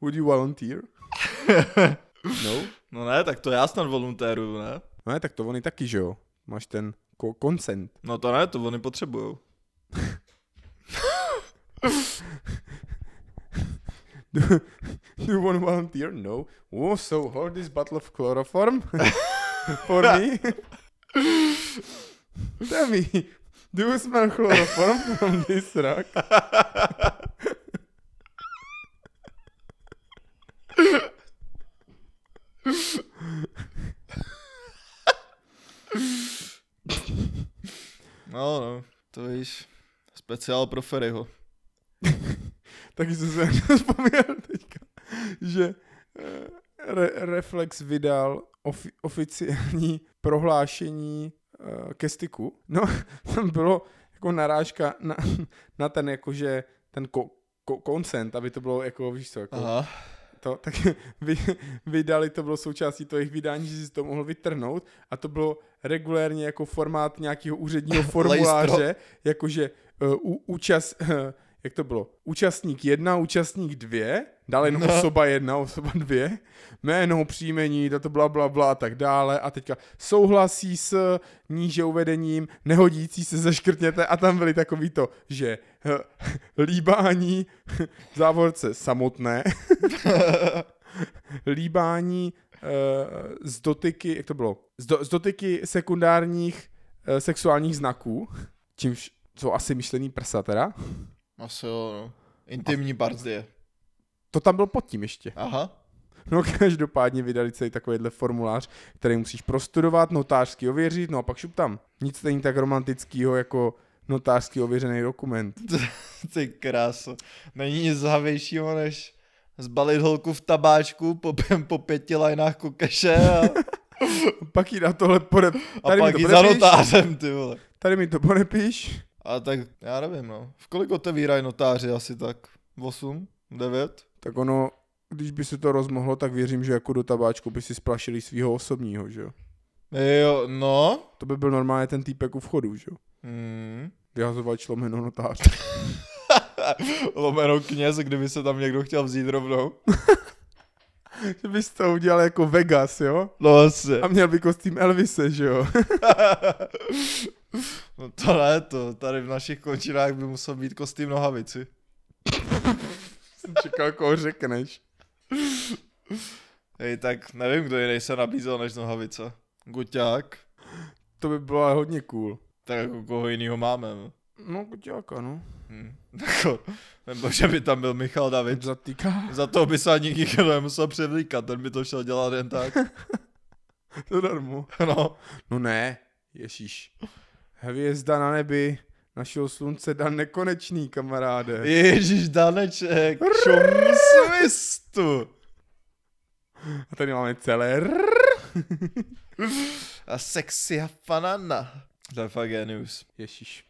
[SPEAKER 2] Would you volunteer? No?
[SPEAKER 1] No ne, tak to já snad voluntéruju, ne?
[SPEAKER 2] No ne, tak to oni taky, že jo? Máš ten ko- consent.
[SPEAKER 1] No to ne, to oni potřebujou. <laughs>
[SPEAKER 2] Do, do you want volunteer? No. Oh, so hold this bottle of chloroform <laughs> for me. <laughs> Tell me, do you smell chloroform from this rock?
[SPEAKER 1] No, no, to víš, speciál pro Ferryho. <laughs>
[SPEAKER 2] Taky jsem se vzpomněl teďka, že eh, Re- Reflex vydal ofi- oficiální prohlášení eh, ke styku. No, <laughs> tam bylo jako narážka na, <laughs> na ten jakože ten ko- ko- consent, aby to bylo jako, víš co, jako
[SPEAKER 1] Aha.
[SPEAKER 2] to, tak vy, vydali, to bylo součástí toho jejich vydání, že si to mohl vytrhnout a to bylo regulérně jako formát nějakého úředního formuláře, jakože uh, účast, uh, <laughs> jak to bylo, účastník jedna, účastník dvě, dále jenom
[SPEAKER 1] No.
[SPEAKER 2] osoba jedna, osoba dvě, jméno, příjmení, to bla, bla, bla a tak dále. A teďka souhlasí s níže uvedením, nehodící se zaškrtněte a tam byly takový to, že uh, <laughs> líbání v <laughs> závorce samotné, líbání uh, z dotyky, jak to bylo, z, do, z dotyky sekundárních uh, sexuálních znaků, čímž jsou asi myšlený prsa teda.
[SPEAKER 1] Asi jo, no. Intimní partie.
[SPEAKER 2] To tam byl pod tím ještě.
[SPEAKER 1] Aha.
[SPEAKER 2] No každopádně vydali celý takovýhle formulář, který musíš prostudovat, notářsky ověřit, no a pak šup tam. Nic není tak romantického jako notářsky ověřený dokument. <laughs>
[SPEAKER 1] Ty kráso. Není nic zahavějšího, než zbalit holku v tabáčku po, po pěti lajnách kokeše a, <laughs>
[SPEAKER 2] Pak jí na tohle pode...
[SPEAKER 1] a
[SPEAKER 2] Tady mi
[SPEAKER 1] pak
[SPEAKER 2] to
[SPEAKER 1] za
[SPEAKER 2] podepíš.
[SPEAKER 1] notářem, ty vole.
[SPEAKER 2] Tady mi to podepíš.
[SPEAKER 1] A tak, já nevím, no. V kolik otevírají notáři asi tak? 8? 9?
[SPEAKER 2] Tak ono, když by se to rozmohlo, tak věřím, že jako do tabáčku by si splašili svého osobního, že jo.
[SPEAKER 1] Jo, no.
[SPEAKER 2] To by byl normálně ten týpek u vchodu, že jo.
[SPEAKER 1] Hmm.
[SPEAKER 2] Vyhazovač lomeno notář. <laughs>
[SPEAKER 1] Lomeno kněz, kdyby se tam někdo chtěl vzít rovnou. <laughs>
[SPEAKER 2] Že bys to udělal jako Vegas, jo?
[SPEAKER 1] No asi.
[SPEAKER 2] A měl by kostým Elvise, že jo? <laughs>
[SPEAKER 1] no to ne, to tady v našich končinách by musel být kostým nohavici.
[SPEAKER 2] Jsem čekal, koho řekneš.
[SPEAKER 1] Hej, tak nevím, kdo jiný se nabízel než nohavice. Guťák?
[SPEAKER 2] To by bylo hodně cool.
[SPEAKER 1] Tak jako koho jinýho máme, no.
[SPEAKER 2] No, Guťáka, no.
[SPEAKER 1] Hm. <laughs> Jako, nebo že by tam byl Michal David.
[SPEAKER 2] Zatýká.
[SPEAKER 1] Za to by se ani nikdo nemusel převlíkat, ten by to šel dělat jen tak. <laughs>
[SPEAKER 2] To darmo.
[SPEAKER 1] No.
[SPEAKER 2] No ne, ježíš. Hvězda na nebi, našeho slunce Dan nekonečný, kamaráde.
[SPEAKER 1] Ježíš Daneček, šum svistu.
[SPEAKER 2] A tady máme celé. <laughs>
[SPEAKER 1] A sexy a fanana. To je fakt genius.
[SPEAKER 2] Ježíš.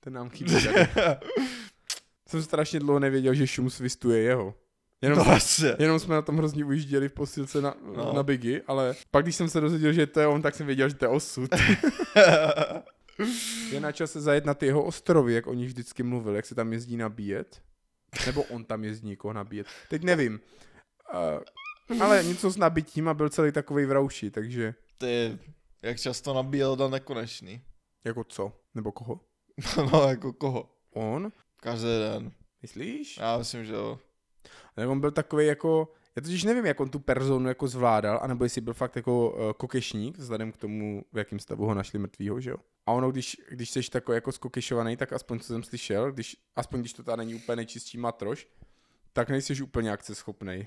[SPEAKER 2] Ten nám chybí. <laughs> Jsem strašně dlouho nevěděl, že šum svistu je jeho. Jenom,
[SPEAKER 1] To asi.
[SPEAKER 2] jenom jsme na tom hrozně ujížděli v posilce na,
[SPEAKER 1] No.
[SPEAKER 2] no. na Biggy, ale pak když jsem se dozvěděl, že to je on, tak jsem věděl, že to je osud. <laughs> je na čase zajet na ty jeho ostrovy, jak o nich vždycky mluvil, jak se tam jezdí nabíjet. Nebo on tam jezdí někoho nabíjet. Teď nevím. Uh, ale něco s nabitím a byl celý takový v rauši, takže
[SPEAKER 1] Ty, jak často nabíjel Dan nekonečný.
[SPEAKER 2] jako co? Nebo koho? <laughs>
[SPEAKER 1] No, jako koho?
[SPEAKER 2] On?
[SPEAKER 1] Každý den.
[SPEAKER 2] Myslíš?
[SPEAKER 1] Já myslím, že jo.
[SPEAKER 2] Nebo on byl takový jako, já totiž nevím, jak on tu personu jako zvládal, anebo jestli byl fakt jako uh, kokešník, vzhledem k tomu, v jakém stavu ho našli mrtvýho, že jo. A ono, když, když jsi takový jako skokešovaný, tak aspoň co jsem slyšel, když, aspoň když to tady není úplně nejčistší matroš, tak nejsi úplně akceschopnej.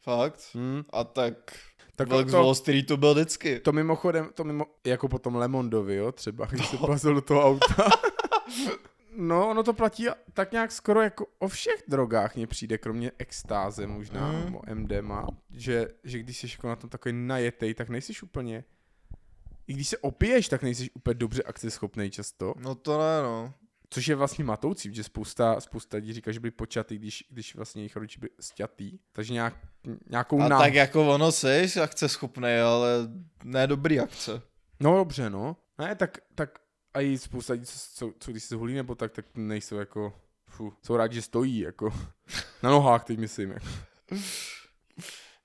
[SPEAKER 1] Fakt?
[SPEAKER 2] Hmm.
[SPEAKER 1] A tak,
[SPEAKER 2] Tak
[SPEAKER 1] Vlk z
[SPEAKER 2] to,
[SPEAKER 1] Wall Streetu byl vždycky.
[SPEAKER 2] to mimochodem, to mimo, jako potom Lemondovi, jo, třeba, když se plazil do toho auta. <laughs> No, ono to platí tak nějak skoro jako o všech drogách mně přijde, kromě extáze možná,
[SPEAKER 1] Mm.
[SPEAKER 2] nebo MDMA, že, že když jsi jako na tom takový najetej, tak nejsi úplně, i když se opiješ, tak nejsi úplně dobře akceschopnej často,
[SPEAKER 1] No to ne, no.
[SPEAKER 2] což je vlastně matoucí, protože spousta, spousta lidí říká, že byli počatý, když, když vlastně jejich rodiče byli sťatý, takže nějak, nějakou
[SPEAKER 1] A
[SPEAKER 2] ná...
[SPEAKER 1] tak jako ono seš akce schopnej, ale ne dobrý akce.
[SPEAKER 2] No dobře, no. Ne, tak, tak a i spousta lidí, co, co, co když se hulí nebo tak, tak nejsou jako, fu, jsou rádi, že stojí, jako, na nohách teď myslím, jako.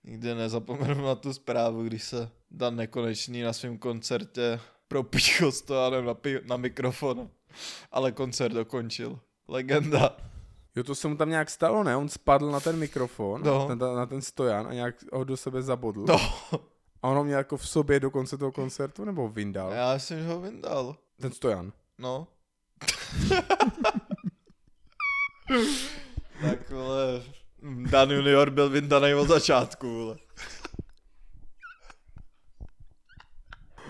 [SPEAKER 1] Nikdy nezapomenu na tu zprávu, když se Dan Nekonečný na svém koncertě propíchl stojanem na, pi- na mikrofon, ale koncert dokončil. Legenda.
[SPEAKER 2] Jo, to se mu tam nějak stalo, ne? On spadl na ten mikrofon,
[SPEAKER 1] No.
[SPEAKER 2] na, ten, na ten stojan a nějak ho do sebe zabodl.
[SPEAKER 1] No,
[SPEAKER 2] A on ho měl jako v sobě do konce toho koncertu, nebo ho vyndal?
[SPEAKER 1] já že ho vyndal.
[SPEAKER 2] Ten stojan.
[SPEAKER 1] No. <laughs> tak vole, Dan Junior byl vyndaný od začátku, vole.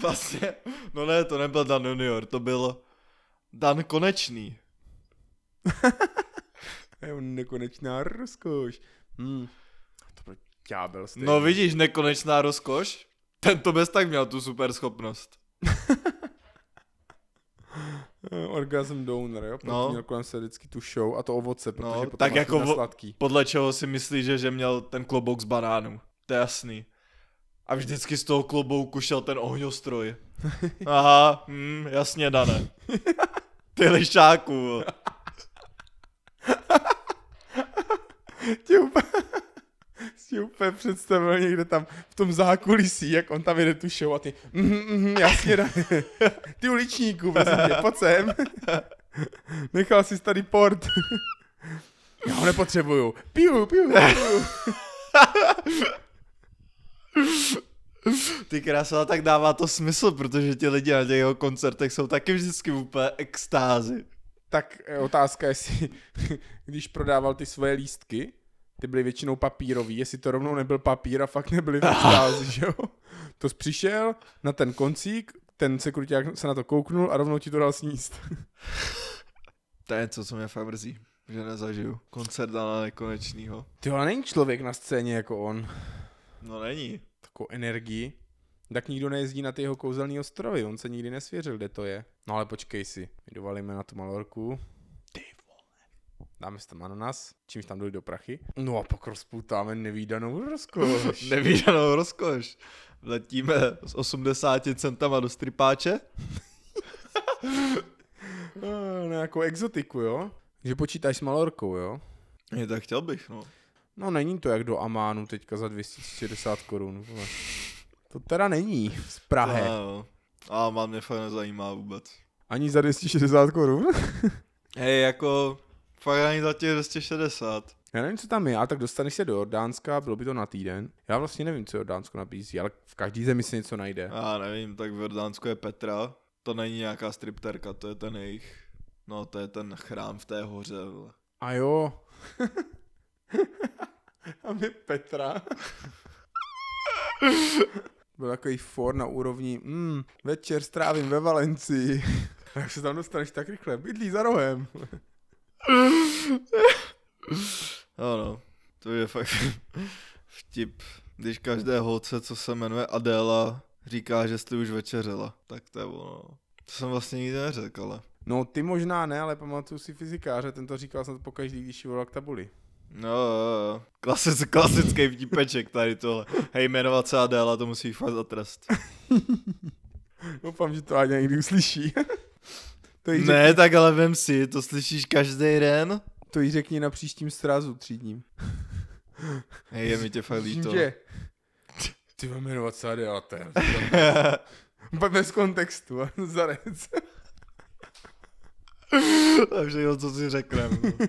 [SPEAKER 1] Vlastně, no ne, to nebyl Dan Junior, to byl Dan Konečný. <laughs>
[SPEAKER 2] Je on nekonečná rozkoš. Hmm. To byl ďábel stejný.
[SPEAKER 1] No vidíš, nekonečná rozkoš? Ten to bez tak měl tu super schopnost. <laughs>
[SPEAKER 2] Eh, Orgasm donor, jo? Proto
[SPEAKER 1] No.
[SPEAKER 2] měl kolem se vždycky tu show a to ovoce, protože
[SPEAKER 1] No,
[SPEAKER 2] potom
[SPEAKER 1] tak jako vo-
[SPEAKER 2] sladký.
[SPEAKER 1] Podle čeho si myslíš, že, že měl ten klobouk z banánů? To je jasný. A vždycky z toho klobouku šel ten ohňostroj. <laughs> Aha, hm, jasně, Dane. Ty lišáku.
[SPEAKER 2] Tě úplně, si úplně představil někde tam v tom zákulisí, jak on tam jede tu show a ty, mhm, mhm, jasně, <laughs> ty uličníku, prosím tě, pojď sem. <laughs> Nechal jsi tady port. <laughs> Já ho nepotřebuju. Piu, piu, piu.
[SPEAKER 1] Ty krása, tak dává to smysl, protože ti lidi na těch jeho koncertech jsou taky vždycky v úplně extázi.
[SPEAKER 2] Tak eh, otázka, jestli, když prodával ty svoje lístky, ty byly většinou papírový, jestli to rovnou nebyl papír a fakt nebyly <laughs> v extázi, že jo? To jsi přišel na ten koncík, ten sekuriták se na to kouknul a rovnou ti to dal sníst.
[SPEAKER 1] To je něco, co mě fakt mrzí. že nezažiju koncert na nekonečnýho.
[SPEAKER 2] Ty ale není člověk na scéně jako on.
[SPEAKER 1] No není.
[SPEAKER 2] Takovou energii. Tak nikdo nejezdí na ty jeho kouzelný ostrovy, on se nikdy nesvěřil, kde to je. No ale počkej si, my dovalíme na tu malorku. Dáme si tam ananas, čímž tam dojde do prachy. No a pak rozpoutáme nevýdanou rozkoš. <laughs>
[SPEAKER 1] Nevýdanou rozkoš. Letíme s 80 centama do stripáče. <laughs>
[SPEAKER 2] Ah, Na nějakou exotiku, jo? Že počítáš s malorkou, jo?
[SPEAKER 1] Je, tak chtěl bych, no.
[SPEAKER 2] No není to jak do Amánu teďka za 260 korun. To teda není z Prahy.
[SPEAKER 1] Jo. A mám mě fakt nezajímá vůbec.
[SPEAKER 2] Ani za 260 korun. <laughs>
[SPEAKER 1] Hej, jako, fakt ani za těch 260.
[SPEAKER 2] Já nevím, co tam je, ale tak dostaneš se do Jordánska, bylo by to na týden. Já vlastně nevím, co Jordánsko nabízí, ale v každý zemi se něco najde.
[SPEAKER 1] Já nevím, tak v Jordánsku je Petra. To není nějaká stripterka, to je ten jejich, no to je ten chrám v té hoře. vole.
[SPEAKER 2] A jo. <laughs> A my Petra. <laughs> Byl takový for na úrovni, mm, večer strávím ve Valencii. <laughs> Jak se tam dostaneš tak rychle? Bydlí za rohem.
[SPEAKER 1] No, no, to je fakt <laughs> vtip. Když každé holce, co se jmenuje Adéla, říká, že jste už večeřela, tak to je ono. To jsem vlastně nikdy neřekl, ale.
[SPEAKER 2] No ty možná ne, ale pamatuju si fyzikáře, ten to říkal snad pokaždý, když ji volal k tabuli.
[SPEAKER 1] No, jo, jo. Klasic, klasický vtipeček tady tohle. Hej, jmenovat se Adéla, to musí fakt za trest. <laughs>
[SPEAKER 2] Doufám, že to Áďa někdy uslyší. <laughs> to, jí
[SPEAKER 1] Ne, tak ale vem si, to slyšíš každý den.
[SPEAKER 2] to jí řekni na příštím srazu třídním. <laughs>
[SPEAKER 1] Hej, je mi tě fakt líto.
[SPEAKER 2] Že? Ty mám jmenovat to je... Úplně bez kontextu, a zarec.
[SPEAKER 1] To je všechno, co si řekneme. No.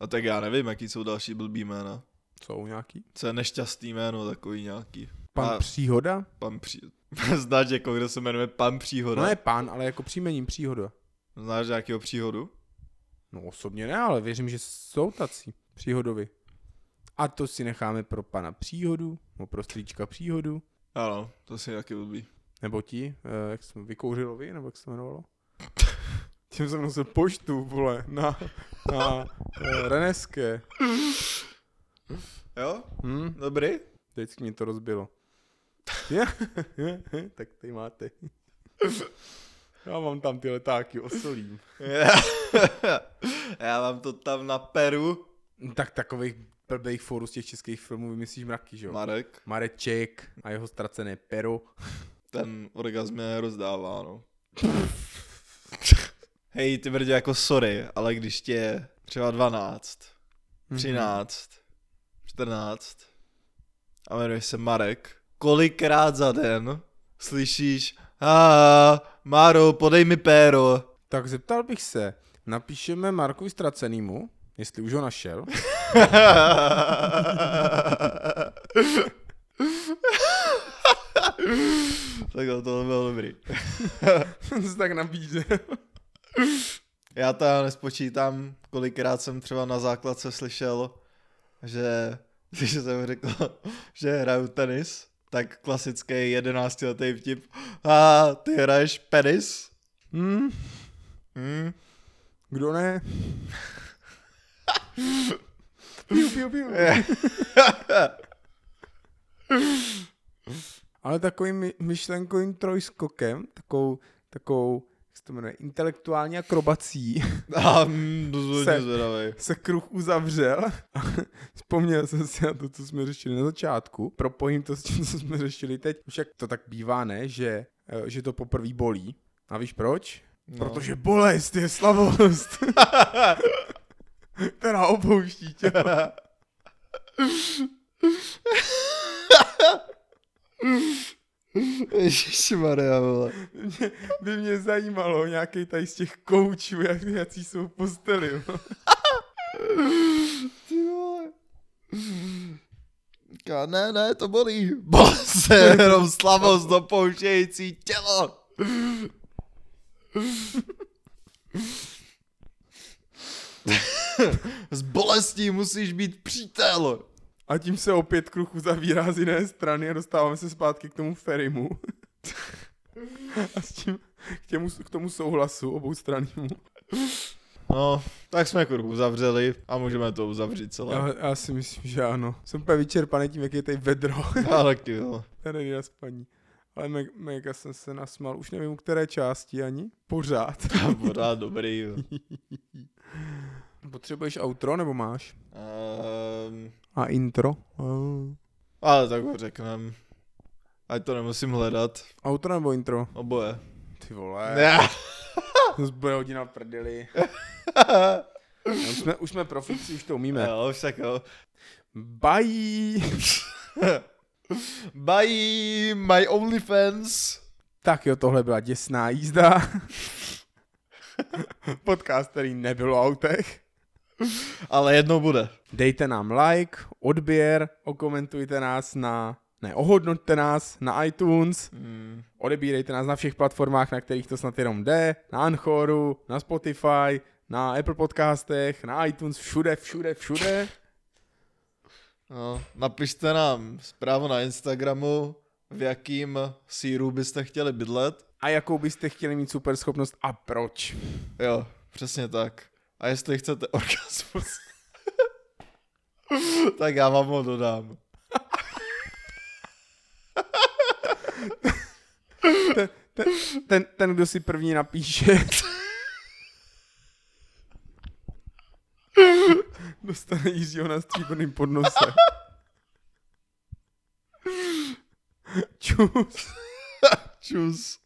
[SPEAKER 1] A tak já nevím, jaký jsou další blbý jména.
[SPEAKER 2] Jsou nějaký?
[SPEAKER 1] Co je nešťastný jméno, takový nějaký.
[SPEAKER 2] Pan
[SPEAKER 1] A-
[SPEAKER 2] Příhoda?
[SPEAKER 1] Pan Pří... <laughs> Znáš někoho, kdo se jmenuje Pan Příhoda?
[SPEAKER 2] No ne pán, ale jako příjmením Příhoda.
[SPEAKER 1] Znáš nějakého příhodu?
[SPEAKER 2] No osobně ne, ale věřím, že jsou tací Příhodovi. A to si necháme pro pana Příhodu, nebo pro strýčka Příhodu,
[SPEAKER 1] Ano, to si taky blbý.
[SPEAKER 2] nebo ti, eh, jak jsme Vykouřilovi, nebo jak se jmenovalo? <laughs> Tím jsem nosil poštu, vole, na, na eh, Reneské. <laughs>
[SPEAKER 1] Jo?
[SPEAKER 2] Hm?
[SPEAKER 1] Dobrý?
[SPEAKER 2] Vždycky mě to rozbilo. Je? tak tady máte. Já mám tam ty letáky, osolím. <laughs>
[SPEAKER 1] Já mám to tam na Peru.
[SPEAKER 2] Tak takových blbých fórů z těch českých filmů vymyslíš mraky, že jo?
[SPEAKER 1] Marek,
[SPEAKER 2] Mareček a jeho ztracené pero.
[SPEAKER 1] ten orgasm mě rozdává, no. Hej, ty brdě, jako sorry, ale když tě je třeba 12,
[SPEAKER 2] Mhm.
[SPEAKER 1] 13, 14 a jmenuješ se Marek, kolikrát za den slyšíš a Máro, podej mi péro.
[SPEAKER 2] Tak zeptal bych se, napíšeme Markovi ztracenýmu, jestli už ho našel. <laughs>
[SPEAKER 1] tak to bylo dobrý.
[SPEAKER 2] se <laughs> tak nabídne.
[SPEAKER 1] Já to nespočítám, kolikrát jsem třeba na základce slyšel, že když jsem řekl, <laughs> že hraju tenis, tak klasický jedenáctiletý vtip. A ty hraješ penis?
[SPEAKER 2] Hm,
[SPEAKER 1] Hm?
[SPEAKER 2] kdo ne? piu, piu, piu. <laughs> Ale takovým my- myšlenkovým trojskokem, takovou, takovou, to jmenuje, intelektuální akrobací, <laughs>
[SPEAKER 1] A mm,
[SPEAKER 2] Se-
[SPEAKER 1] zvědavej.
[SPEAKER 2] se kruh uzavřel. <laughs> Vzpomněl jsem si na to, co jsme řešili na začátku. Propojím to s tím, co jsme řešili teď. Však to tak bývá, ne? Že, eh, že to poprvé bolí. A víš proč?
[SPEAKER 1] No.
[SPEAKER 2] Protože bolest je slavost. <laughs> která opouští tě.
[SPEAKER 1] Ježišmarja, vole.
[SPEAKER 2] Mě, by mě zajímalo nějaký tady z těch koučů, jak, jaký jsou posteli. <laughs>
[SPEAKER 1] Ty vole. Říká, ne, ne, to bolí. Bolest je jenom slavost dopouštějící tělo. <laughs> S bolestí musíš být přítel.
[SPEAKER 2] A tím se opět kruh uzavírá z jiné strany a dostáváme se zpátky k tomu Ferimu. <laughs> a s tím, k, těmu, k tomu souhlasu obou stranímu.
[SPEAKER 1] No, tak jsme kruh uzavřeli a můžeme to uzavřít celé.
[SPEAKER 2] Já, já si myslím, že ano. Jsem úplně vyčerpaný tím, jak je tady vedro. <laughs>
[SPEAKER 1] Já taky, jo.
[SPEAKER 2] Tady na spaní. Ale me- mega jsem se nasmal. Už nevím, u které části ani. Pořád. <laughs>
[SPEAKER 1] Pořád dobrý, jo.
[SPEAKER 2] Potřebuješ outro, nebo máš?
[SPEAKER 1] Um,
[SPEAKER 2] A intro? Uh.
[SPEAKER 1] ale tak ho řeknem. Ať to nemusím hledat.
[SPEAKER 2] Outro nebo intro?
[SPEAKER 1] Oboje.
[SPEAKER 2] Ty vole.
[SPEAKER 1] Ne.
[SPEAKER 2] To bude hodina v prdeli. No, už, jsme, už jsme profici, už to umíme.
[SPEAKER 1] jo, už tak jo.
[SPEAKER 2] Bye! <laughs>
[SPEAKER 1] Bye, my OnlyFans.
[SPEAKER 2] Tak jo, tohle byla děsná jízda. <laughs> Podcast, který nebyl o autech.
[SPEAKER 1] Ale jednou bude.
[SPEAKER 2] Dejte nám like, odběr, okomentujte nás na... Ne, ohodnoťte nás na iTunes,
[SPEAKER 1] Hmm.
[SPEAKER 2] odebírejte nás na všech platformách, na kterých to snad jenom jde, na Anchoru, na Spotify, na Apple podcastech, na iTunes, všude, všude, všude.
[SPEAKER 1] No, napište nám zprávu na Instagramu, v jakým síru byste chtěli bydlet.
[SPEAKER 2] A jakou byste chtěli mít super schopnost a proč?
[SPEAKER 1] Jo, přesně tak. A jestli chcete orgasmus, <laughs> tak já vám ho dodám.
[SPEAKER 2] Ten, ten kdo si první napíše, <laughs> dostane Jiřího na stříbrným podnose. Čus.
[SPEAKER 1] Čus.